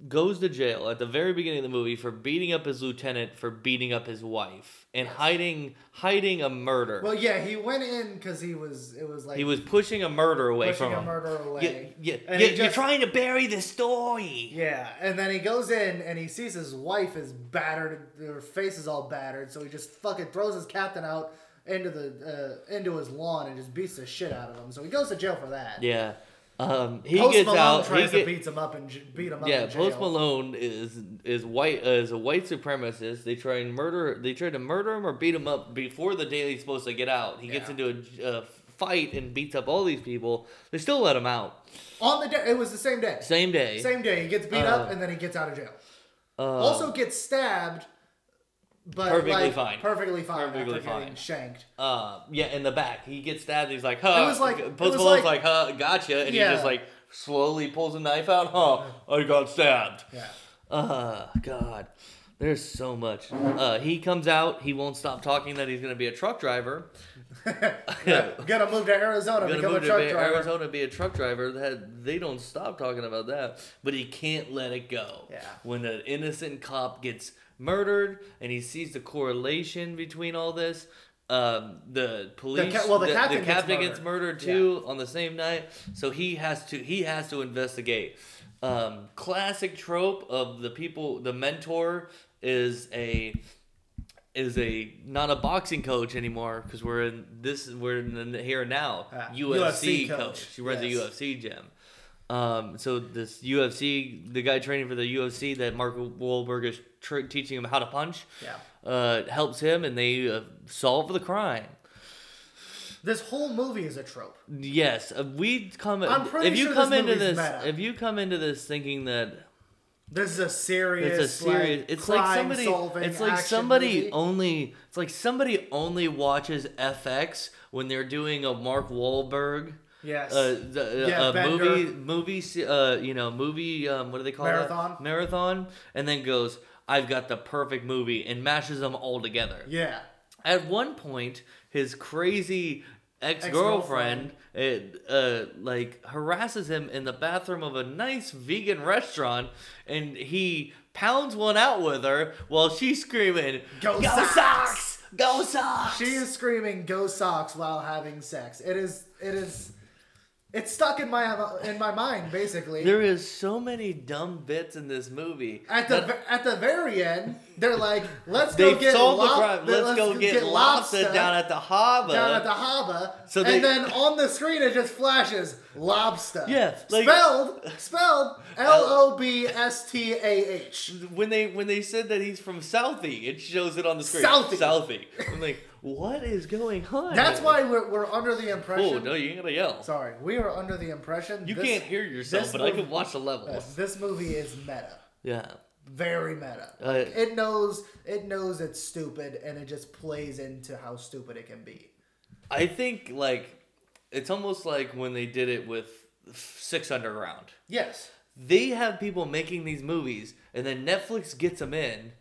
goes to jail at the very beginning of the movie for beating up his lieutenant for beating up his wife and hiding hiding a murder. Well, yeah, he went in because he was. It was like he was pushing a murder away pushing from a him. murder Yeah, away. yeah, And yeah, he you're trying to bury the story. Yeah, and then he goes in and he sees his wife is battered, her face is all battered, so he just fucking throws his captain out into the uh, into his lawn and just beats the shit out of him. So he goes to jail for that. Yeah. Um, he Post gets Malone out. tries he to beat him up and j- beat him up. Yeah, in jail. Post Malone is is white uh, is a white supremacist. They try and murder. They try to murder him or beat him up before the day he's supposed to get out. He gets into a, a fight and beats up all these people. They still let him out. on the day. It was the same day. Same day. Same day. He gets beat Uh, up and then he gets out of jail. Uh, also gets stabbed, but Perfectly like, fine. Perfectly fine. Perfectly after getting fine. shanked. uh, yeah, in the back, he gets stabbed. He's like, "Huh." It was like- Post was Malone's like- like, "Huh, gotcha," and Yeah. he just like slowly pulls a knife out. Huh, I got stabbed. Yeah. Uh, God. There's so much. Uh, he comes out. He won't stop talking that he's going to be a truck driver. Gonna move to Arizona, Gonna become move a to truck be- driver. Arizona, be a truck driver. That they don't stop talking about that, but he can't let it go. Yeah. When an innocent cop gets murdered, and he sees the correlation between all this. Um, the police, ca- well, the captain gets captain murdered. gets murdered too on the same night, so he has to he has to investigate. Um, classic trope of the people. The mentor is a is a not a boxing coach anymore because we're in this we're in the here and now Ah, UFC, UFC coach. coach, She runs yes. a UFC gym. Um, so this UFC, the guy training for the UFC that Mark Wahlberg is tr- teaching him how to punch, Yeah. uh, helps him and they uh, solve the crime. This whole movie is a trope. Yes, uh, we come. I'm pretty if you sure come this into this, meta. if you come into this thinking that This is a serious. it's a serious, like, it's like somebody, it's like somebody movie. only, it's like somebody only watches FX when they're doing a Mark Wahlberg. Yes. Uh, the, Yeah, uh, movie, movie, uh, you know, movie. Um, what do they call it? Marathon. that? Marathon, and then goes, "I've got the perfect movie," and mashes them all together. yeah. At one point, his crazy ex girlfriend uh, like harasses him in the bathroom of a nice vegan restaurant, and he pounds one out with her while she's screaming, Go socks, Sox! Go Sox!" She is screaming "Go Sox" while having sex. It is. It is. It's stuck in my in my mind basically. There is so many dumb bits in this movie. at the that- at the very end, they're like, "Let's go get solved the lob- crime. Let's, go get, lobster, down at the harbor. down at the harbor." So they- and then on the screen it just flashes lobster. Yeah, like- spelled spelled L O B S T A H. when they when they said that he's from Southie, it shows it on the screen. Southie. Southie. I'm like, what is going on? That's why we're, we're under the impression. Oh no, you ain't gonna yell. Sorry, we are under the impression You this- can't hear yourself, this but I can watch the uh, this movie is meta. Yeah. very meta. Uh, it knows it knows it's stupid and it just plays into how stupid it can be. I think like it's almost like when they did it with Six Underground. Yes. They have people making these movies, and then Netflix gets them in,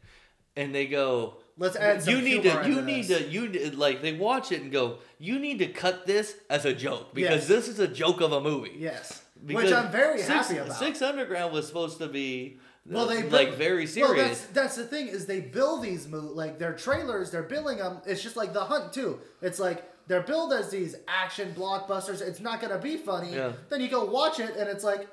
and they go, Let's add some you need to you need this." to you need- like they watch it and go you need to cut this as a joke because Yes. this is a joke of a movie Yes. Because Which I'm very Six, happy about. Six Underground was supposed to be uh, well, they like build- very Well, serious. that's that's the thing is they build these mo- like their trailers, they're billing them. It's just like The Hunt too. It's like they're billed as these action blockbusters. It's not gonna be funny. Yeah. Then you go watch it and it's like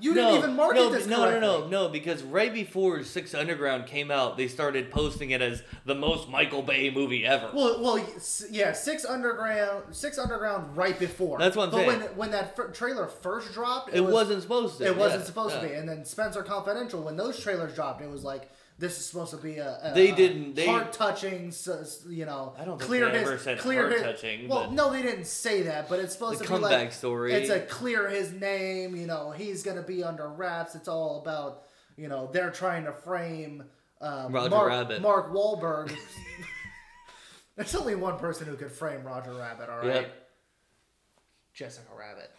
you didn't even market no, this no, no, correctly. no, no, because right before Six Underground came out, they started posting it as the most Michael Bay movie ever. Well, well, yeah, Six Underground, Six Underground, right before. That's what I'm but saying. when when that fir- trailer first dropped, it was, wasn't supposed to. It wasn't supposed yeah. to be. And then Spencer Confidential, when those trailers dropped, it was like this is supposed to be a, a They didn't- they- heart touching, you know, I don't think clear they his ever said clear his. heart-touching, Well, no, they didn't say that, but it's supposed to be like comeback story. It's a clear his name. You know, he's gonna be under wraps. It's all about you know they're trying to frame um, Roger Mark, Rabbit. Mark Wahlberg. There's only one person who could frame Roger Rabbit. All right, Yep. Jessica Rabbit.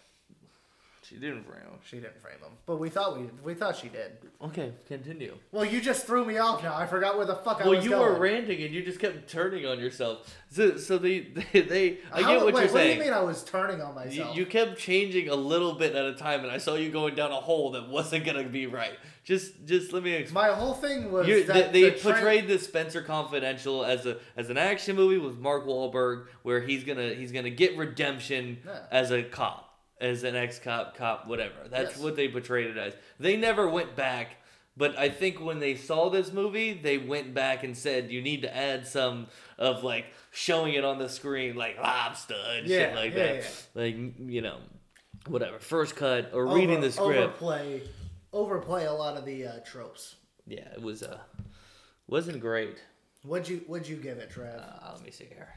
She didn't frame him. She didn't frame him, but we thought we we thought she did. Okay, continue. Well, you just threw me off now. I forgot where the fuck I Well, was Well, you going. were ranting and you just kept turning on yourself. So, so they, they, they I How- get what wait, you're saying. What do you mean I was turning on You, myself? you kept changing a little bit at a time, and I saw you going down a hole that wasn't gonna be right. Just, just let me explain. My whole thing was You, that they they the tra- portrayed the Spencer Confidential as a as an action movie with Mark Wahlberg, where he's gonna he's gonna get redemption Yeah. as a cop, as an ex cop, cop, whatever. That's Yes. what they portrayed it as. They never went back, but I think when they saw this movie, they went back and said you need to add some of like showing it on the screen, like lobster and shit like yeah, that, yeah. like you know, whatever. First cut or over- reading the script. overplay, overplay a lot of the uh, tropes. Yeah, it was uh, wasn't great. What'd you What'd you give it, Trev? Uh, let me see here.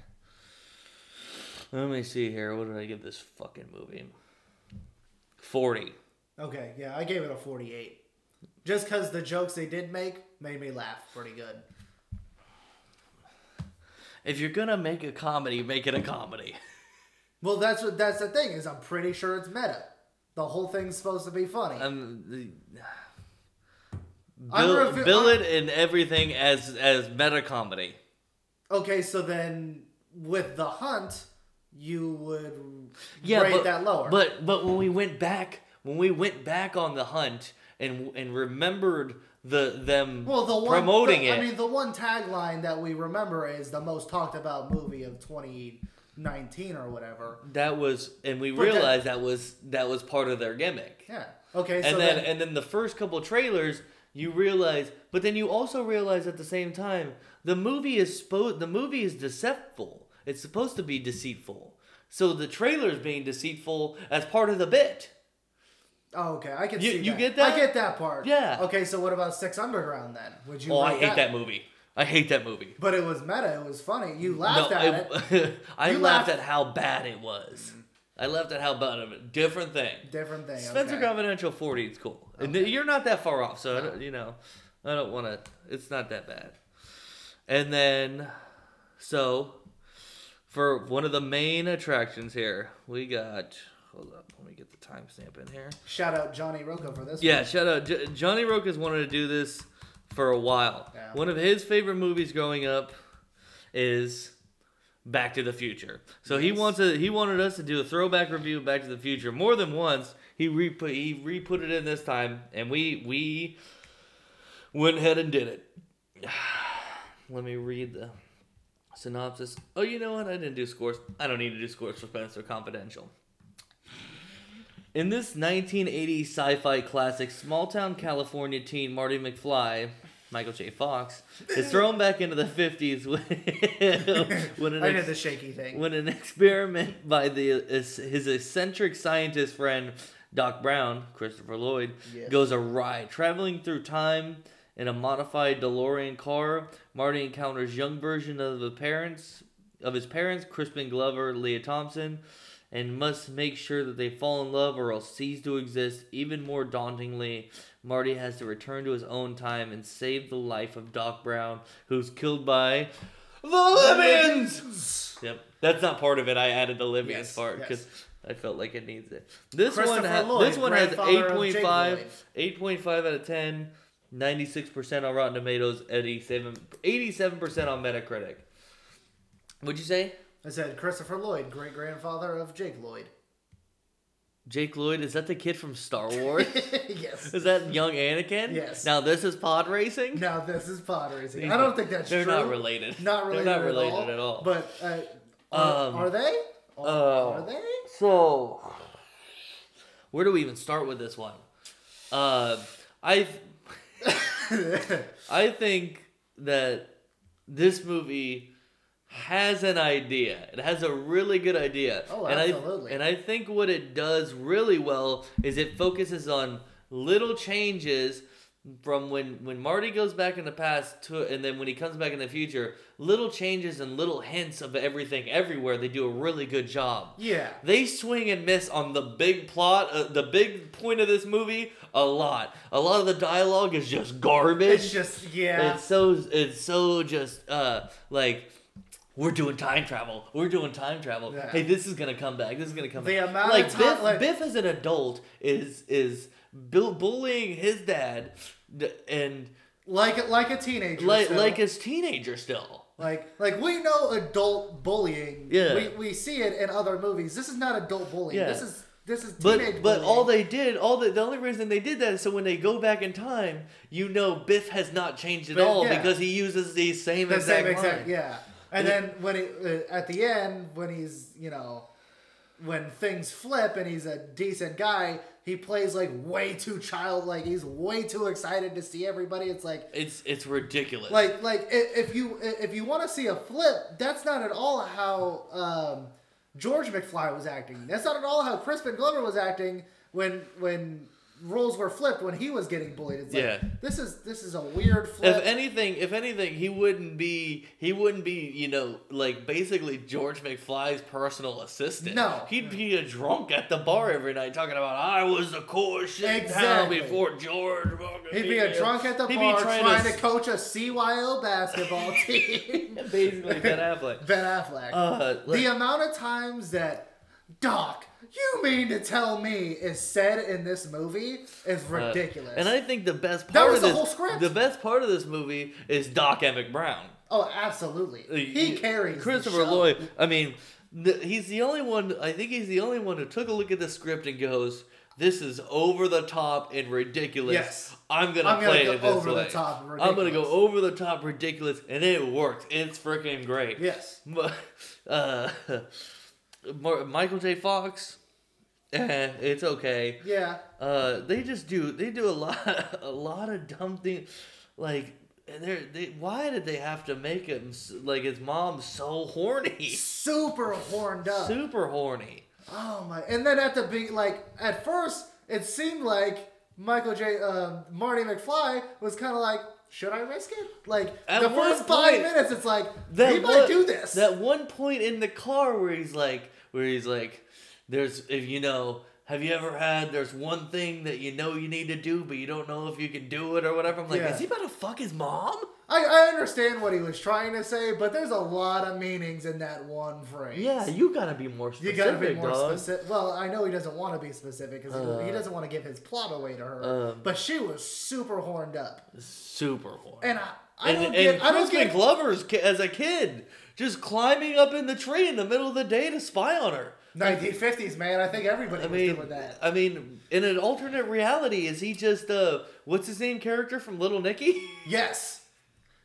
Let me see here. What did I give this fucking movie? 40. Okay, yeah, I gave it a forty-eight. Just because the jokes they did make made me laugh pretty good. If you're gonna make a comedy, make it a comedy. Well, that's what that's the thing is I'm pretty sure it's meta. The whole thing's supposed to be funny. Um, the, I'm bill, bill it in everything as as meta comedy. okay, so then with the hunt, you would Yeah, rate but, that lower. But but when we went back, when we went back on the hunt and and remembered the them Well, the one promoting the- it. I mean, the one tagline that we remember is the most talked about movie of 2019 or whatever. that was and we But realized that was that was part of their gimmick. Yeah. Okay. So and then, then, and then the first couple trailers you realize but then you also realize at the same time the movie is supposed the movie is deceitful it's supposed to be deceitful so the trailer is being deceitful as part of the bit oh, okay, I can You- see you that. get that? I get that part. Yeah. Okay, so what about Six Underground then? Would you? oh i hate that movie i hate that movie But it was meta. It was funny. You laughed no, at it. it- i You laughed laughed- at how bad it was mm-hmm. i laughed at how bad of it different thing Different thing. Spencer okay. Confidential 40 is cool. And you're not that far off, so I don't, you know, I don't want to. It's not that bad. And then, so for one of the main attractions here, we got. Hold up, let me get the timestamp in here. Shout out Johnny Rocco for this. Yeah, one. shout out. J- Johnny Rokas wanted to do this for a while. Yeah. One of his favorite movies growing up is Back to the Future. So he wants to, he wanted us to do a throwback review of Back to the Future more than once. He re put he re put it in this time, and we we went ahead and did it. Let me read the synopsis. Oh, you know what? I didn't do scores. I don't need to do scores for Spencer Confidential. In this 1980 sci-fi classic, small-town California teen Marty McFly, Michael J. Fox, is thrown back into the 50s when, when, an ex- did the shaky thing. when an experiment by the his eccentric scientist friend Doc Brown, Christopher Lloyd, Yes. goes awry. Traveling through time in a modified DeLorean car, Marty encounters young version of the parents of his parents, Crispin Glover, Lea Thompson, and must make sure that they fall in love or else cease to exist. Even more dauntingly, Marty has to return to his own time and save the life of Doc Brown, who's killed by the Libyans. Yep, that's not part of it. I added the Libyans Yes, part yes. because I felt like it needs it. This one, ha- Lloyd, this one has grandfather 8.5, 8.5 out of 10, 96% on Rotten Tomatoes, 87, 87% on Metacritic. What'd you say? I said Christopher Lloyd, great grandfather of Jake Lloyd. Jake Lloyd, is that the kid from Star Wars? yes. is that young Anakin? Yes. Now this is pod racing? Now this is pod racing. I don't think that's They're true. not related. Not related. They're not at related all, at all. But uh, are, Um, are they? Are, uh, are they? So, where do we even start with this one? Uh, I, I think that this movie has an idea. It has a really good idea. Oh, and absolutely. I, and I think what it does really well is it focuses on little changes from when when Marty goes back in the past to and then when he comes back in the future, little changes and little hints of everything everywhere. They do a really good job. Yeah. They swing and miss on the big plot, uh, the big point of this movie a lot. A lot of the dialogue is just garbage. It's just yeah. It's so it's so just uh like we're doing time travel. We're doing time travel. Yeah. Hey, this is gonna come back. This is gonna come The back. amount like of ti- Biff, like- Biff as an adult is is bu- bullying his dad, and like like a teenager. like still. like his teenager still. Like, like we know adult bullying. Yeah. We, we see it in other movies. This is not adult bullying. Yeah. This is this is But teenage but bullying. all they did, all the the only reason they did that is so when they go back in time, you know Biff has not changed at But, all yeah. because he uses these same the exact same exact line. yeah. And And then when he uh, at the end when he's you know when things flip and he's a decent guy, he plays like way too childlike. He's way too excited to see everybody. It's like It's it's ridiculous. like like if you if you want to see a flip, that's not at all how um, George McFly was acting. That's not at all how Crispin Glover was acting when when roles were flipped when he was getting bullied. It's like Yeah. this is this is a weird flip. if anything, if anything, he wouldn't be he wouldn't be you know like basically George McFly's personal assistant. No. he'd be a drunk at the bar every night talking about I was the coolest shit in town Exactly. before George. He'd be a drunk at the He'd bar trying, to, s- coach a CYO basketball team. basically Ben Affleck. ben Affleck. Uh, like- the amount of times that Doc, you mean to tell me is said in this movie is Uh, ridiculous. and I think the best part that was of the this, whole script. the best part of this movie is Doc Emmett Brown. oh, absolutely. He You- carries the Christopher. Lloyd. I mean, the, he's the only one. I think he's the only one who took a look at the script and goes, "This is over the top and ridiculous. Yes. I'm gonna I'm gonna play go it this over the way. top and I'm gonna go ridiculous." over the top ridiculous, and it works. It's freaking great. Yes. But, uh, Michael J. Fox, eh, it's okay. Yeah. Uh, they just do they do a lot a lot of dumb things, like they're they why did they have to make him like his mom so horny, Super horned up. super horny. Oh my! And then at the be like at first, it seemed like Michael J. Uh, Marty McFly was kind of like, should I risk it? Like At the first five minutes, it's like That he one, might do this. That one point in the car where he's like, where he's like, there's if you know. Have you ever had? There's one thing that you know you need to do, but you don't know if you can do it or whatever. I'm like, Yeah. is he about to fuck his mom? I, I understand what he was trying to say, but there's a lot of meanings in that one phrase. Yeah, you gotta be more specific. You gotta be more dog. specific. Well, I know he doesn't want to be specific because Uh, he doesn't want to give his plot away to her. um, but she was super horned up, Super horned. and I, I and, don't and get. I don't get. Glover's as a kid, just climbing up in the tree in the middle of the day to spy on her. 1950s, man. I think everybody I was mean, doing that. I mean, in an alternate reality, is he just uh, what's his name character from Little Nicky? Yes.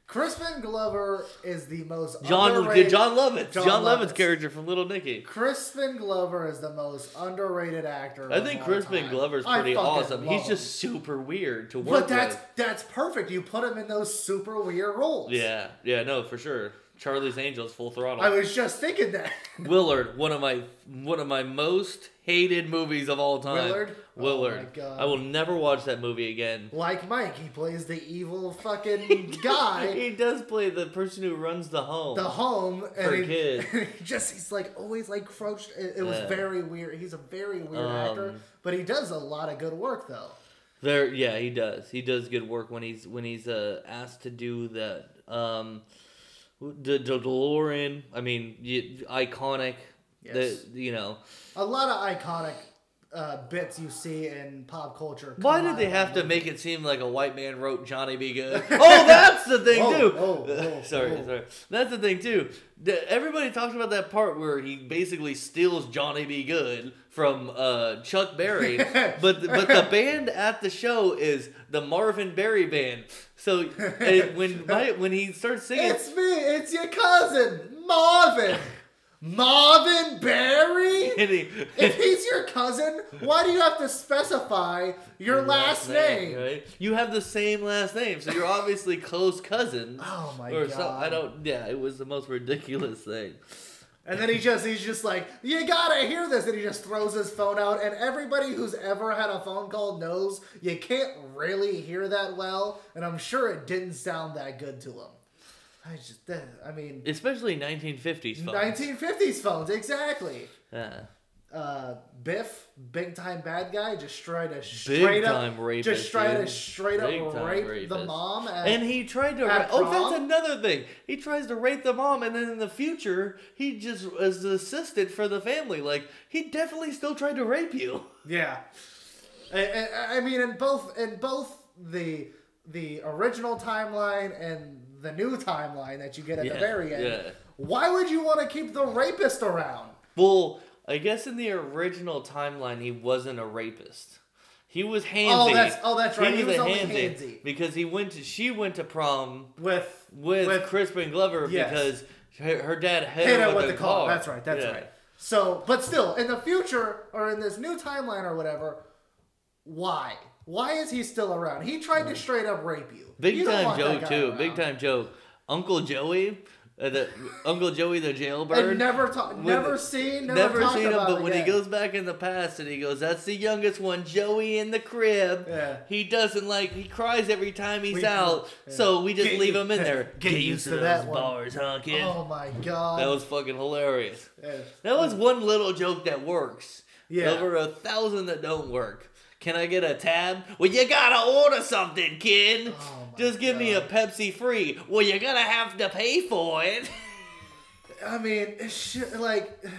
Crispin Glover is the most Jon underrated. Jon Lovitz. Jon Jon, Lovitz. Lovitz character from Little Nicky. Crispin Glover is the most underrated actor. I think Crispin time. Glover's pretty awesome. He's him. just super weird to work But that's with. that's perfect. You put him in those super weird roles. Yeah, yeah, no, for sure. Charlie's Angels, full throttle. I was just thinking that. Willard, one of my one of my most hated movies of all time. Willard? Oh Willard. my God. I will never watch that movie again. like Mike, he plays the evil fucking guy, He does play the person who runs the home. the home, and For he, kids. and he just he's like always like crouched. It, it was Yeah. very weird. He's a very weird Um, actor, but he does a lot of good work though. There, yeah, he does. He does good work when he's when he's uh, asked to do that. Um, the, the DeLorean. I mean, y- iconic. Yes. The you know A lot of iconic uh, bits you see in pop culture. why did they have to make it seem like a white man wrote Johnny B. Goode? oh, that's the thing Whoa, too. whoa, whoa, sorry, sorry. That's the thing too. Everybody talks about that part where he basically steals Johnny B. Goode from uh, Chuck Berry, but but the band at the show is the Marvin Berry band. So it, when my, when he starts singing, It's me. It's your cousin Marvin. Marvin Berry? and he, If he's your cousin, why do you have to specify your last name? right? You have the same last name, so you're obviously close cousins. Oh my or god! So, I don't. Yeah, it was the most ridiculous thing. And then he just he's just like, you gotta hear this, and he just throws his phone out. And everybody who's ever had a phone call knows you can't really hear that well, and I'm sure it didn't sound that good to him. I just, eh, I mean, Especially 1950s phones. 1950s phones, exactly. Yeah. Uh, Biff, big time bad guy, just tried to straight up, rapist, just tried to straight up Big rape the mom. At, And he tried to. Ra- oh, that's another thing. He tries to rape the mom, and then in the future, he just is the assistant for the family. Like he definitely still tried to rape you. Yeah, I, I, I mean, in both in both the the original timeline and the new timeline that you get at the very end, yeah. why would you want to keep the rapist around? Well, I guess in the original timeline, he wasn't a rapist. He was oh, handsy. Oh, that's- oh, that's right. He was a only handsy. because he went to. She went to prom With with, Crispin Glover Yes. because her, her dad hit, hit her it with, with the car. car. That's right. That's Yeah. right. So, but still, in the future or in this new timeline or whatever, why? Why is he still around? He tried to mm. straight up rape you. Big You time joke too. around. Big time joke. Uncle Joey, uh, the Uncle Joey the jailbird. And never When- never seen, never, Never talked seen him, about but when he goes back in the past and he goes, "That's the youngest one, Joey in the crib." Yeah. He doesn't like. He cries every time he's We- out, yeah. so we just Get leave u- him in there. get used to that those one. bars, huh, kid? Oh my god. That was fucking hilarious. Yeah. That was one little joke that works. Yeah. Over a thousand that don't work. Can I get a tab? Well, you gotta order something, kid. Oh Just give me a Pepsi free. Well, you're gonna have to pay for it. I mean, it's sh- like you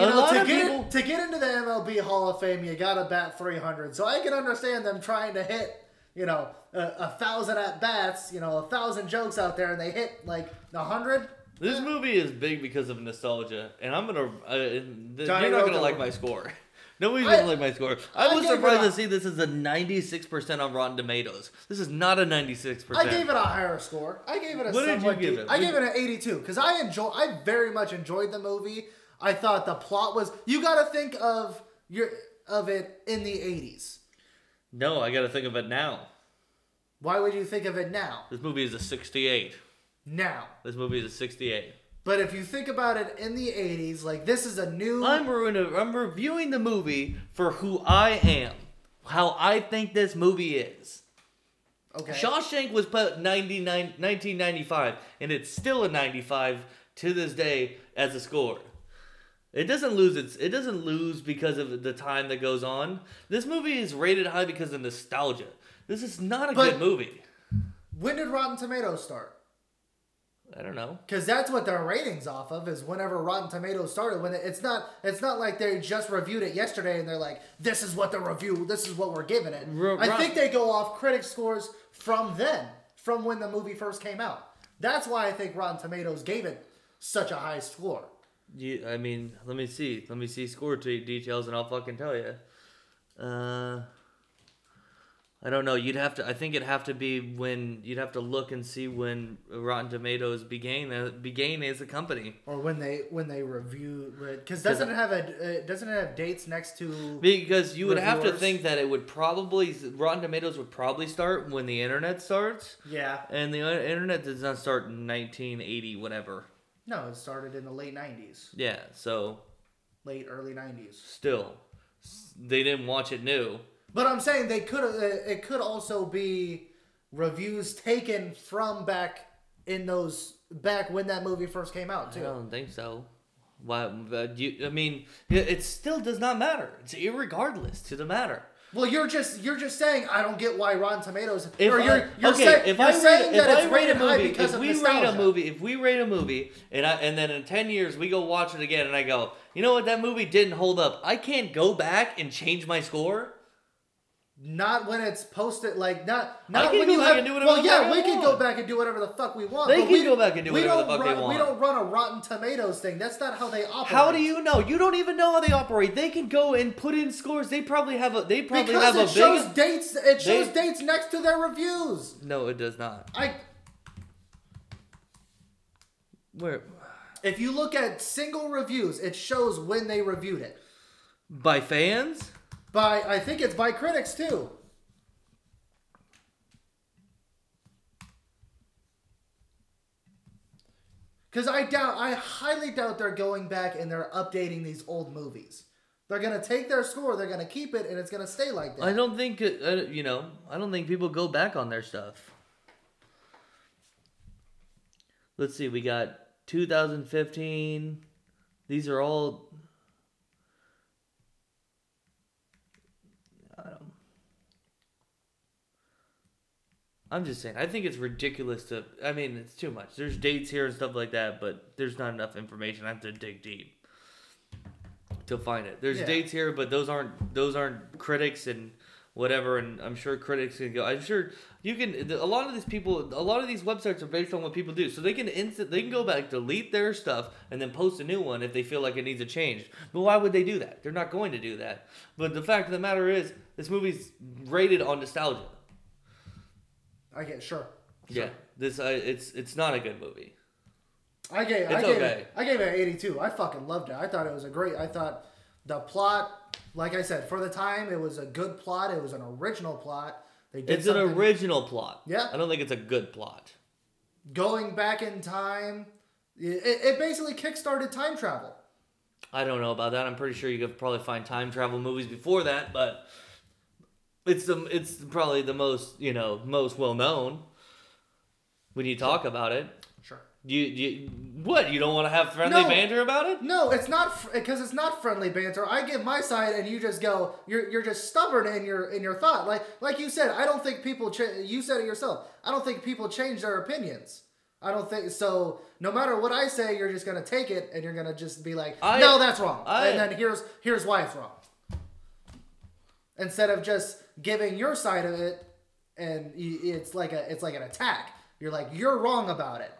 A know, lot to of get people- to get into the MLB Hall of Fame, you gotta bat 300. So I can understand them trying to hit, you know, a, a thousand at bats, you know, a thousand jokes out there, and they hit like a hundred. This movie is big because of nostalgia, and I'm gonna. Uh, th- you're not gonna like my score. Nobody's I- gonna like my score. I, I was surprised a- to see this is a 96% on Rotten Tomatoes. This is not a 96%. I gave it a higher score. I gave it a. What did you give de- it? I gave it an 82 because I enjoy. I very much enjoyed the movie. I thought the plot was. You got to think of your of it in the 80s. No, I gotta think of it now. Why would you think of it now? This movie is a 68. Now. This movie is a 68. But if you think about it in the 80s, like this is a new. I'm, re- I'm reviewing the movie for who I am, how I think this movie is. okay. Shawshank was put 99, 1995, and it's still a 95 to this day as a score. It doesn't lose its. It doesn't lose because of the time that goes on. This movie is rated high because of nostalgia. This is not a But- good movie. When did Rotten Tomatoes start? I don't know. Because that's what their ratings off of is whenever Rotten Tomatoes started. When it, it's not, it's not like they just reviewed it yesterday and they're like, "This is what the review, this is what we're giving it." R- I think they go off critic scores from then, from when the movie first came out. That's why I think Rotten Tomatoes gave it such a high score. You, I mean, let me see. Let me see score t- details, and I'll fucking tell you. Uh, I don't know. You'd have to. I think it'd have to be when you'd have to look and see when Rotten Tomatoes began uh, began as a company. Or when they when they review, because doesn't it have a uh, doesn't it have dates next to? Because you would have to think that it would probably Rotten Tomatoes would probably start when the internet starts, Yeah, and the uh, internet does not start in 1980 whatever. no, it started in the late '90s, Yeah, so late early '90s. still, they didn't watch it new. But I'm saying they could. Uh, it could also be reviews taken from back in those back when that movie first came out too. I don't think so. Why? But you, I mean, it, still does not matter. It's irregardless to the matter. Well, you're just you're just saying I don't get why Rotten Tomatoes. If or you're, you're, okay, say- if you're I saying rate, if that I it's rate a movie, if we nostalgia. rate a movie, if we rate a movie, and I and then in ten years we go watch it again, and I go, you know what, that movie didn't hold up. I can't go back and change my score. Not when it's posted, like not not when you have. and do whatever well, yeah, we can go back and do whatever the fuck we want. They but can we- go back and do we whatever the don't fuck they run- We don't run a Rotten Tomatoes thing. That's not how they operate. How do you know? You don't even know how they operate. They can go and put in scores. They probably have a. They probably Because have it a shows big. dates. It shows They- dates next to their reviews. No, it does not. I Where? If you look at single reviews, it shows when they reviewed it. By fans? By I think it's by critics too. Because I doubt, I highly doubt they're going back and they're updating these old movies. They're gonna take their score, they're gonna keep it, and it's gonna stay like that. I don't think uh, you know. I don't think people go back on their stuff. Let's see. We got 2015. These are all. I'm just saying. I think it's ridiculous to. I mean, it's too much. There's dates here and stuff like that, but there's not enough information. I have to dig deep to find it. There's Yeah. dates here, but those aren't those aren't critics and whatever. And I'm sure critics can go. I'm sure you can. A lot of these people, a lot of these websites are based on what people do, so they can instant they can go back, delete their stuff, and then post a new one if they feel like it needs a change. But why would they do that? They're not going to do that. But the fact of the matter is, this movie's rated on nostalgia. I get sure. Yeah, this uh, it's it's not a good movie. I gave I gave okay. it I gave it an 82. I fucking loved it. I thought it was a great. I thought the plot, like I said, for the time, it was a good plot. It was an original plot. They did It's an original plot. Yeah. I don't think it's a good plot. going back in time. It, it basically kickstarted time travel. I don't know about that. I'm pretty sure you could probably find time travel movies before that, but it's the it's probably the most you know most well known when you talk about it. Sure. You you what? You don't want to have friendly No. banter about it? No, it's not because it's not friendly banter. I give my side, and you just go. You're you're just stubborn in your in your thought. Like like you said, I don't think people. Cha- you said it yourself. I don't think people change their opinions. I don't think so. No matter what I say, you're just gonna take it, and you're gonna just be like, I- "No, that's wrong," I- and then here's here's why it's wrong. Instead of just giving your side of it, and it's like a it's like an attack. You're like, "You're wrong about it."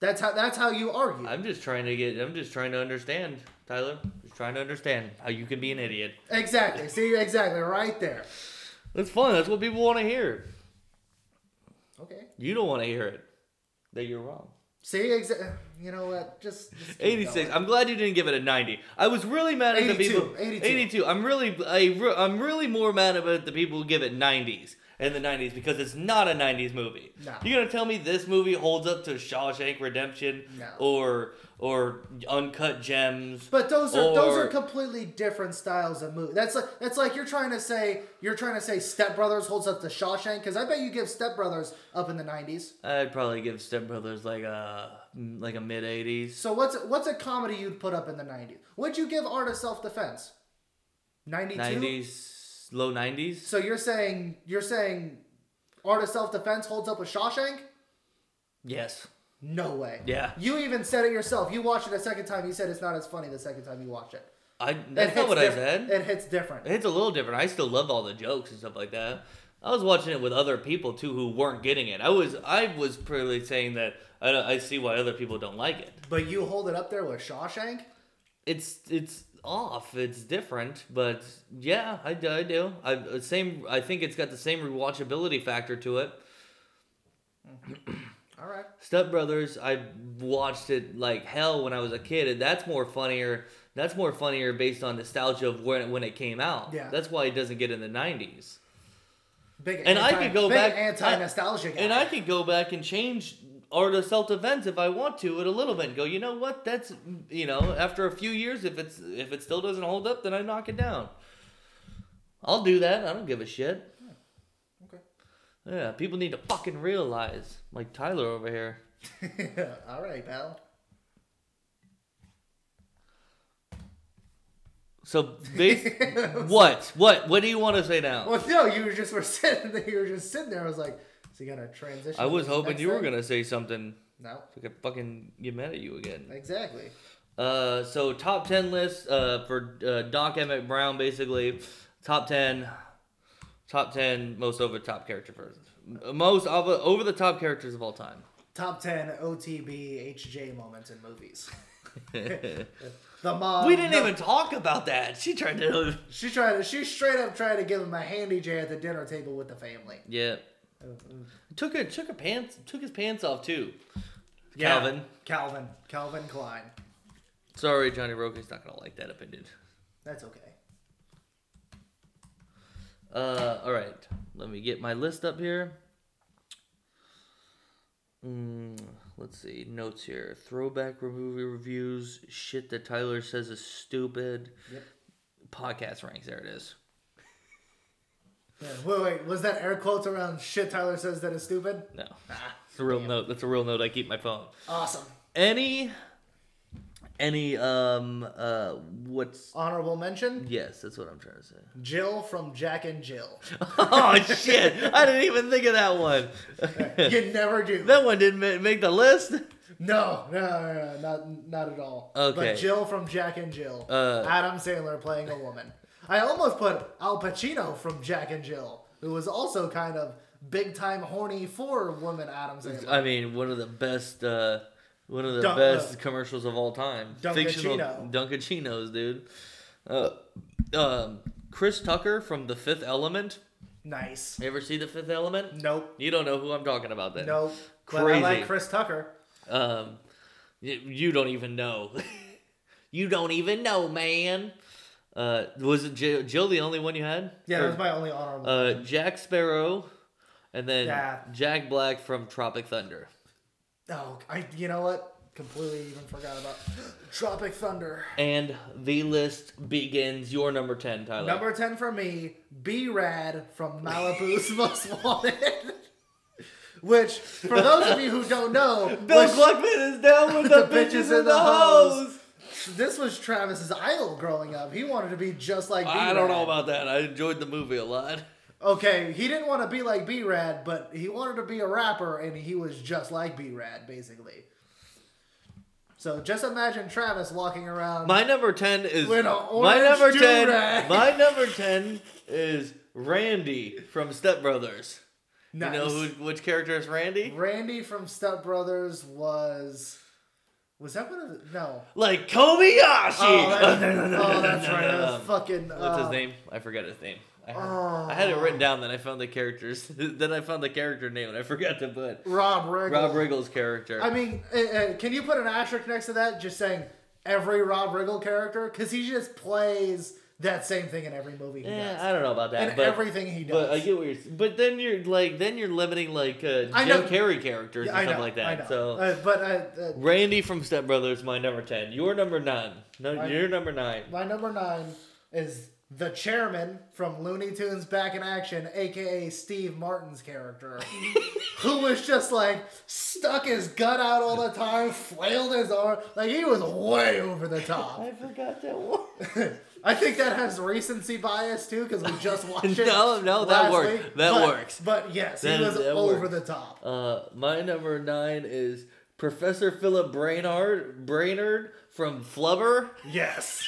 That's how that's how you argue. I'm just trying to get. I'm just trying to understand, Tyler. Just trying to understand how you can be an idiot. Exactly. See, exactly, right there. That's fun. That's what people want to hear. Okay. You don't want to hear it. That you're wrong. See, exa- you know what? Just, just 86. going. I'm glad you didn't give it a 90. I was really mad at the people. 82. 82. I'm really, I, I'm really more mad about the people who give it 90s in the 90s because it's not a 90s movie. No. You're gonna tell me this movie holds up to Shawshank Redemption No. or or Uncut Gems? But those are those are completely different styles of movie. That's like that's like you're trying to say you're trying to say Step Brothers holds up to Shawshank because I bet you give Step Brothers up in the '90s. I'd probably give Step Brothers like a like a mid 80s. So what's what's a comedy you'd put up in the '90s? What'd you give Art of Self Defense? '92. 90s, low 90s. So you're saying you're saying Art of Self Defense holds up with Shawshank? Yes. No way. Yeah. You even said it yourself. You watched it a second time. You said it's not as funny the second time you watch it. I. It That's hits not what I said. It hits different. It's a little different. I still love all the jokes and stuff like that. I was watching it with other people too who weren't getting it. I was I was pretty saying that I, I see why other people don't like it. But you hold it up there with Shawshank? It's it's off. It's different, but yeah, I, do- I do. I uh, same. I think it's got the same rewatchability factor to it. All right. Step Brothers, I watched it like hell when I was a kid, and that's more funnier. That's more funnier based on nostalgia of when when it came out. Yeah. That's why it doesn't get in the nineties. Big And I could go big back- anti-nostalgia. And I could go back and change art of self defense if I want to it a little bit and go, you know what? That's you know, after a few years, if it's if it still doesn't hold up, then I knock it down. I'll do that. I don't give a shit. Okay. Yeah, people need to fucking realize, like Tyler over here. All right, pal. So, bas- what, what, what do you want to say now? Well, no, you were just were sitting there. You were just sitting there. I was like, is he gonna transition? I was hoping you were gonna say something. No, So I could fucking get mad at you again. exactly. Uh, so top ten list uh, for uh, Doc Emmett Brown, basically top ten, top ten most over the top character first, most of over the top characters of all time. Top ten OTB HJ moments in movies. The mom. we didn't the- even talk about that. She tried to. She tried to. She straight up tried to give him a handy J at the dinner table with the family. Yeah, took her took her pants took his pants off too. Yeah. Calvin, Calvin. Calvin Klein. sorry, Johnny Roke's not gonna like that opinion. That's okay. Uh, all right. Let me get my list up here. Mm, let's see notes here. Throwback movie reviews. Shit that Tyler says is stupid. Yep. Podcast ranks. There it is. Yeah, wait, wait. Was that air quotes around shit Tyler says that is stupid? No, it's a real note. That's a real note. I keep my phone. Awesome. Any, any um uh what's Honorable mention yes that's what I'm trying to say. Jill from Jack and Jill. oh shit! I didn't even think of that one. you never do. that one didn't make the list. No, no, no, no, not not at all. Okay. But Jill from Jack and Jill. Uh, Adam Sandler playing a woman. I almost put Al Pacino from Jack and Jill, who was also kind of big time horny for woman Adams. I mean, one of the best, uh, one of the Dun- best uh, commercials of all time. Dunkaccino. Dunkaccinos, dude. Uh, um, Chris Tucker from The Fifth Element. nice. You ever see The Fifth Element? Nope. You don't know who I'm talking about then. Nope. But I like Chris Tucker. Um, you don't even know. you don't even know, man. Uh, was it Jill, Jill the only one you had? Yeah, Or- that was my only honorable. uh, Jack Sparrow, and then Yeah. Jack Black from Tropic Thunder. oh, I. You know what? Completely even forgot about Tropic Thunder. And the list begins. Your number ten, Tyler. Number ten for me, B Rad from Malibu's Most Wanted. Which, for those of you who don't know, Bill was- Gluckman is down with the, bitches in the hose. This was Travis's idol growing up. He wanted to be just like B-Rad. I don't know about that. I enjoyed the movie a lot. Okay, he didn't want to be like B Rad, but he wanted to be a rapper, and he was just like B Rad, basically. So just imagine Travis walking around. My number ten is my number ten. My number ten is Randy from Step Brothers. nice. You know who, which character is Randy? Randy from Step Brothers was. Was that one of the. No. Like Kobayashi. Oh, that- no, no, no, oh, no, that's no, right. no, That no. was fucking. What's uh, his name? I forgot his name. I had, Oh. I had it written down, then I found the characters. then I found the character name, and I forgot to put Rob Riggle. Rob Riggle's character. I mean, uh, uh, can you put an asterisk next to that, just saying every Rob Riggle character? Because he just plays that same thing in every movie he Eh, does. I don't know about that, and but everything he does. but I get what you're. But then you're like, then you're limiting like uh, I Jim know. Carrey characters Yeah, and stuff know, like that. So Uh, but uh, uh, Randy from Step Brothers, my number ten. Your number nine. No, My- you're number nine. my number nine is the chairman from Looney Tunes Back in Action, aka Steve Martin's character, who was just like stuck his gut out all the time, flailed his arm, like he was way over the top. I forgot that one. I think that has recency bias too, because we just watched it. No, no, that works. week. That But- works. But yes, That- he was over works. the top. Uh, my number nine is Professor Philip Brainard, Brainerd from Flubber, Yes,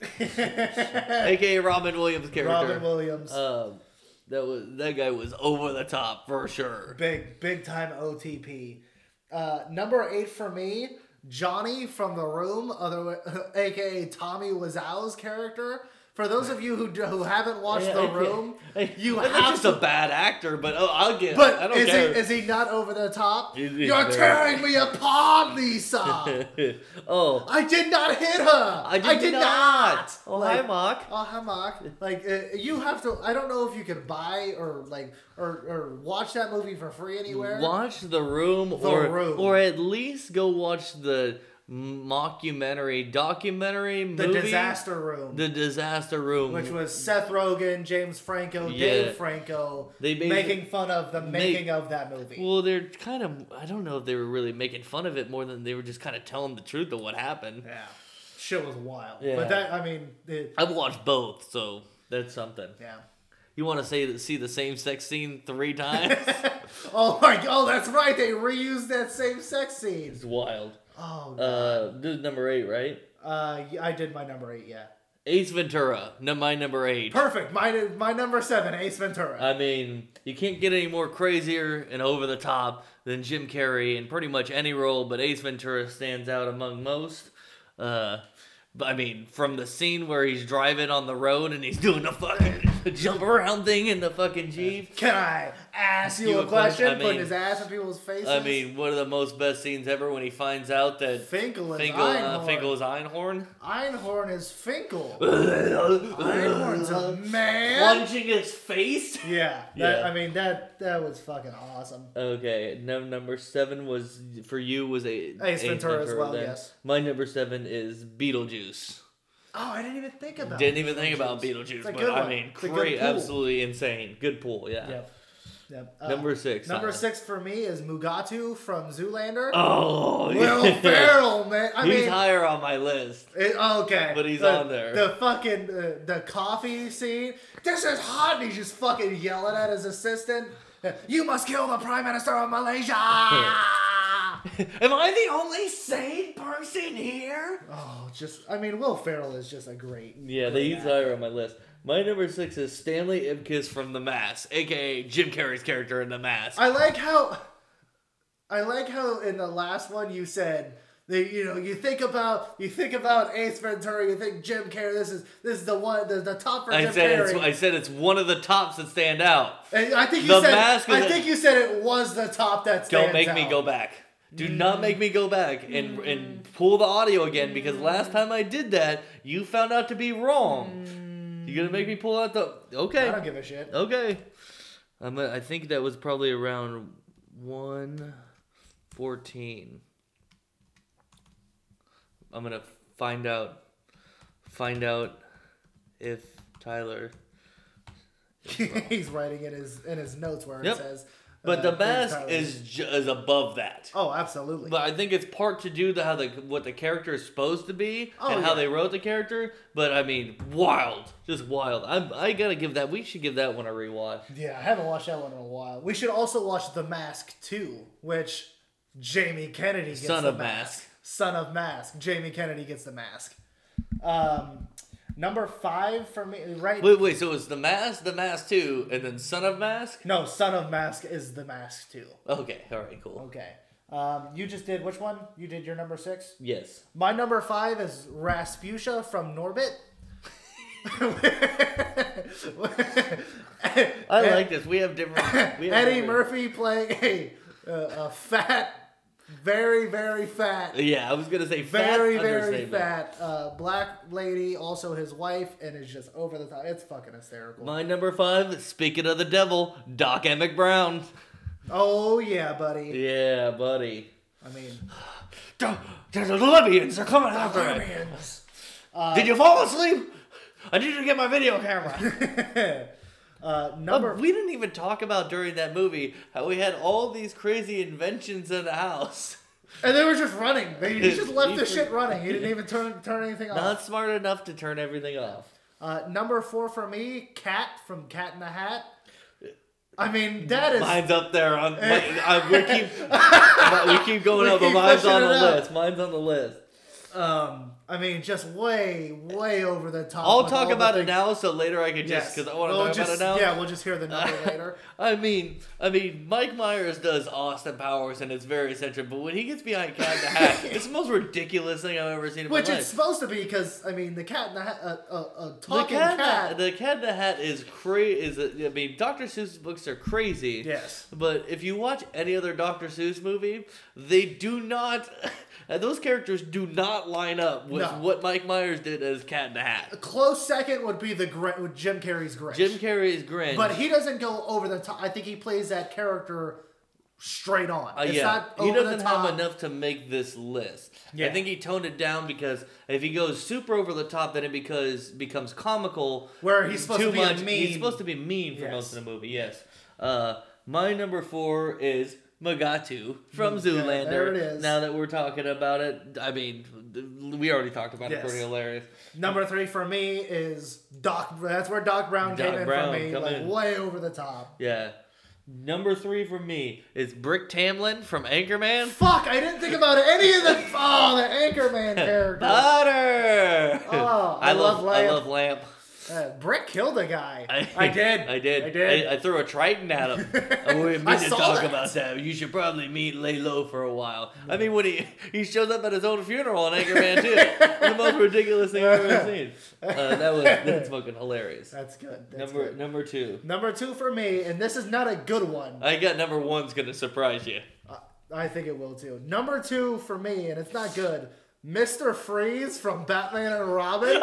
aka Robin Williams' character. Robin Williams, Um, that was that guy was over the top for sure. big big time OTP. Uh, number eight for me, Johnny from The Room, other aka Tommy Wiseau's character. For those of you who do, who haven't watched Yeah, The I Room, I- you I'm have just to a bad actor, but oh, I'll get. I But don't is care. he is he not over the top? He's- he's You're tearing me apart, Lisa. oh, I did not hit her. I did, not. Oh, Like, hi, Mock. Oh, hi, Mark. Like, uh, you have to. I don't know if you can buy or like or or watch that movie for free anywhere. Watch The Room, or Room. or at least go watch the mockumentary, documentary movie the movie, Disaster Room, The Disaster Room, which was Seth Rogen, James Franco, Yeah. Dave Franco, They making fun of the making of that movie. Well, they're kind of. I don't know if they were really making fun of it more than they were just kind of telling the truth of what happened. yeah, shit was wild. Yeah. But that, I mean, it, I've watched both, so that's something. yeah. You want to say see the same sex scene three times? Oh my! Oh, that's right. They reused that same sex scene. it's wild. Oh, God. Uh, this is number eight, right? Uh, I did my number eight. Yeah, Ace Ventura, no, my number eight. perfect. My my number seven, Ace Ventura. I mean, you can't get any more crazier and over the top than Jim Carrey in pretty much any role, but Ace Ventura stands out among most. Uh, but I mean, from the scene where he's driving on the road and he's doing the fucking jump around thing in the fucking jeep. Can I ask you, a question? I Putting mean- his ass in people's faces. I mean, one of the most best scenes ever when he finds out that Finkel is Finkel, uh, Einhorn. Finkel is Einhorn. Einhorn is Finkel. Einhorn's a man. Plunging his face. Yeah, that, Yeah. I mean that that was fucking awesome. Okay, num- number seven was for you was a Ace Ventura as well, then. yes. My number seven is Beetlejuice. Oh, I didn't even think about. Didn't even think about Beetlejuice, but good I mean, It's a good great, absolutely insane, good pool, yeah. Yep. Yep. Uh, Number six. Number six for me is Mugatu from Zoolander. Oh, Will yeah. Ferrell, man. I He's mean, higher on my list. It, okay, But he's the, on there. The fucking uh, the coffee scene. This is hot. And he's just fucking yelling at his assistant. You must kill the prime minister of Malaysia. Am I the only sane person here? oh, just I mean, Will Ferrell is just a great. Yeah, great he's actor. higher on my list. My number six is Stanley Ipkiss from The Mask, aka Jim Carrey's character in The Mask. I like how. I like how in the last one you said. that you know, you think about you think about Ace Ventura, you think Jim Carrey. This is this is the one, the, the top for I Jim said Carrey. it's I said it's one of the tops that stand out. And I think you The said. Mask is I a- think you said it was the top that stands Don't make me out. go back. Do not make me go back and and mm. pull the audio again because last time I did that, you found out to be wrong. You gonna make me pull out the okay? I don't give a shit. Okay. I'm a, I think that was probably around 114. I'm going to find out find out if Tyler He's writing in his in his notes where Yep. it says. But uh, the mask is ju- is above that. Oh, absolutely. But I think it's part to do the how the what the character is supposed to be Oh, and how yeah. they wrote the character. But I mean, wild, just wild. I I gotta give that. We should give that one a rewatch. yeah, I haven't watched that one in a while. We should also watch The Mask 2, which Jamie Kennedy gets Son the of mask. Mask. Son of Mask. Jamie Kennedy gets the mask. Um, number five for me, right? Wait, wait. So it's the mask, the mask two, and then Son of Mask. No, Son of Mask is the mask 2. Okay, all right, cool. Okay. Um, you just did which one? You did your number six? Yes. My number five is Rasputia from Norbit. I like this. We have different. We have Eddie different- Murphy playing a, a, a fat, very very fat, Yeah, I was gonna say fat very very fat uh, black lady, also his wife, and is just over the top. It's fucking hysterical. My number five. Speaking of the devil, Doc Emmett Brown. oh yeah, buddy. Yeah, buddy. I mean, The, the Libyans are coming after me. Libyans. Did you fall asleep? I need you to get my video camera. uh, number we didn't even talk about during that movie how we had all these crazy inventions in the house. and they were just running. They he just left He the shit running. He didn't even turn turn anything off. Not smart enough to turn everything off. Uh, number four for me, Cat from Cat in the Hat. I mean, that is Mine's up there on. We keep we keep going We up, but mine's on the list. Mine's on the list. Um. I mean, just way, way over the top. I'll talk about it now, so later I can just Yes. because I want to We'll talk just, about it now. Yeah, we'll just hear the number later. I mean, I mean, Mike Myers does Austin Powers, and it's very eccentric. But when he gets behind Cat in the Hat, it's the most ridiculous thing I've ever seen in Which it's life. supposed to be because I mean, the Cat in the Hat, uh, uh, uh, The talking cat, in the- cat. the cat in the hat is crazy. Is a, I mean, Dr. Seuss's books are crazy. Yes. But if you watch any other Dr. Seuss movie, they do not. Those characters do not line up with No. what Mike Myers did as Cat in the A Hat. close second would be the Gr- with Jim Carrey's Grinch. Jim Carrey's Grinch. but he doesn't go over the top. I think he plays that character straight on. Uh, it's yeah, not he doesn't the top. have enough to make this list. Yeah. I think he toned it down because if he goes super over the top, then it because becomes comical. Where he's supposed too to be much. mean- He's supposed to be mean for Yes. most of the movie. Yes. Uh, my number four is Mugatu from Mm, yeah, Zoolander. there it is. Now that we're talking about it, I mean, we already talked about it. Yes. Pretty hilarious. Number three for me is Doc. That's where Doc Brown Doc came in Brown, for me, like in. way over the top. Yeah. Number three for me is Brick Tamland from Anchorman. Fuck! I didn't think about any of the oh the Anchorman characters. Butter. Oh, I I love love I love Lamp. Uh, Brick killed a guy. I, I did. I did. I did. I, I threw a Triton at him. I wouldn't I mean to talk that. about that. You should probably meet lay low for a while. I mean, when he he shows up at his own funeral on Anchorman too, the most ridiculous thing I've ever seen. Uh, that was that's fucking hilarious. That's good. That's number good. number two. Number two for me, and this is not a good one. I got number one's gonna surprise you. I think it will too. Number two for me, and it's not good. Mr. Freeze from Batman and Robin.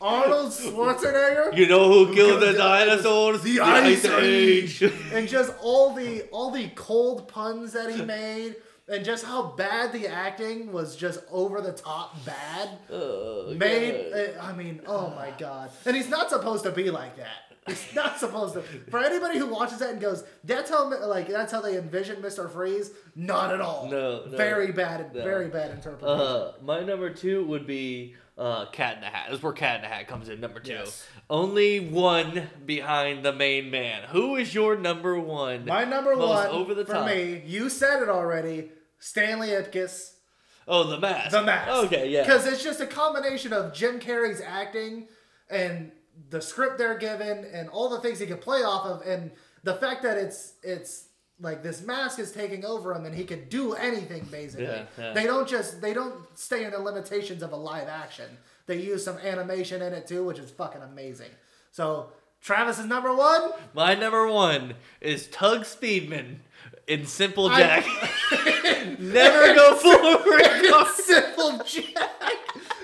Arnold Schwarzenegger. You know who killed the the- dinosaurs? the Ice Age. and just all the all the cold puns that he made, and just how bad the acting was, just over the top bad. Oh, Made, God. I mean, oh my god! And he's not supposed to be like that. He's not supposed to. For anybody who watches that and goes, "That's how like that's how they envision Mister Freeze," not at all. No, no, very bad, no. very bad interpretation. Uh, my number two would be uh, Cat in the Hat. That's where Cat in the Hat comes in. Number two. Yes. Only one behind the main man. Who is your number one? My number one over the for top. me, you said it already. Stanley Ipkiss, Oh, the mask. The Mask. Okay, yeah. Because it's just a combination of Jim Carrey's acting and the script they're given and all the things he can play off of and the fact that it's it's like this mask is taking over him and he can do anything basically. Yeah, yeah. They don't just they don't stay in the limitations of a live action. They use some animation in it too, which is fucking amazing. So Travis is number one. My number one is Tugg Speedman in Simple I- Jack. Never go forward. Simple Jack.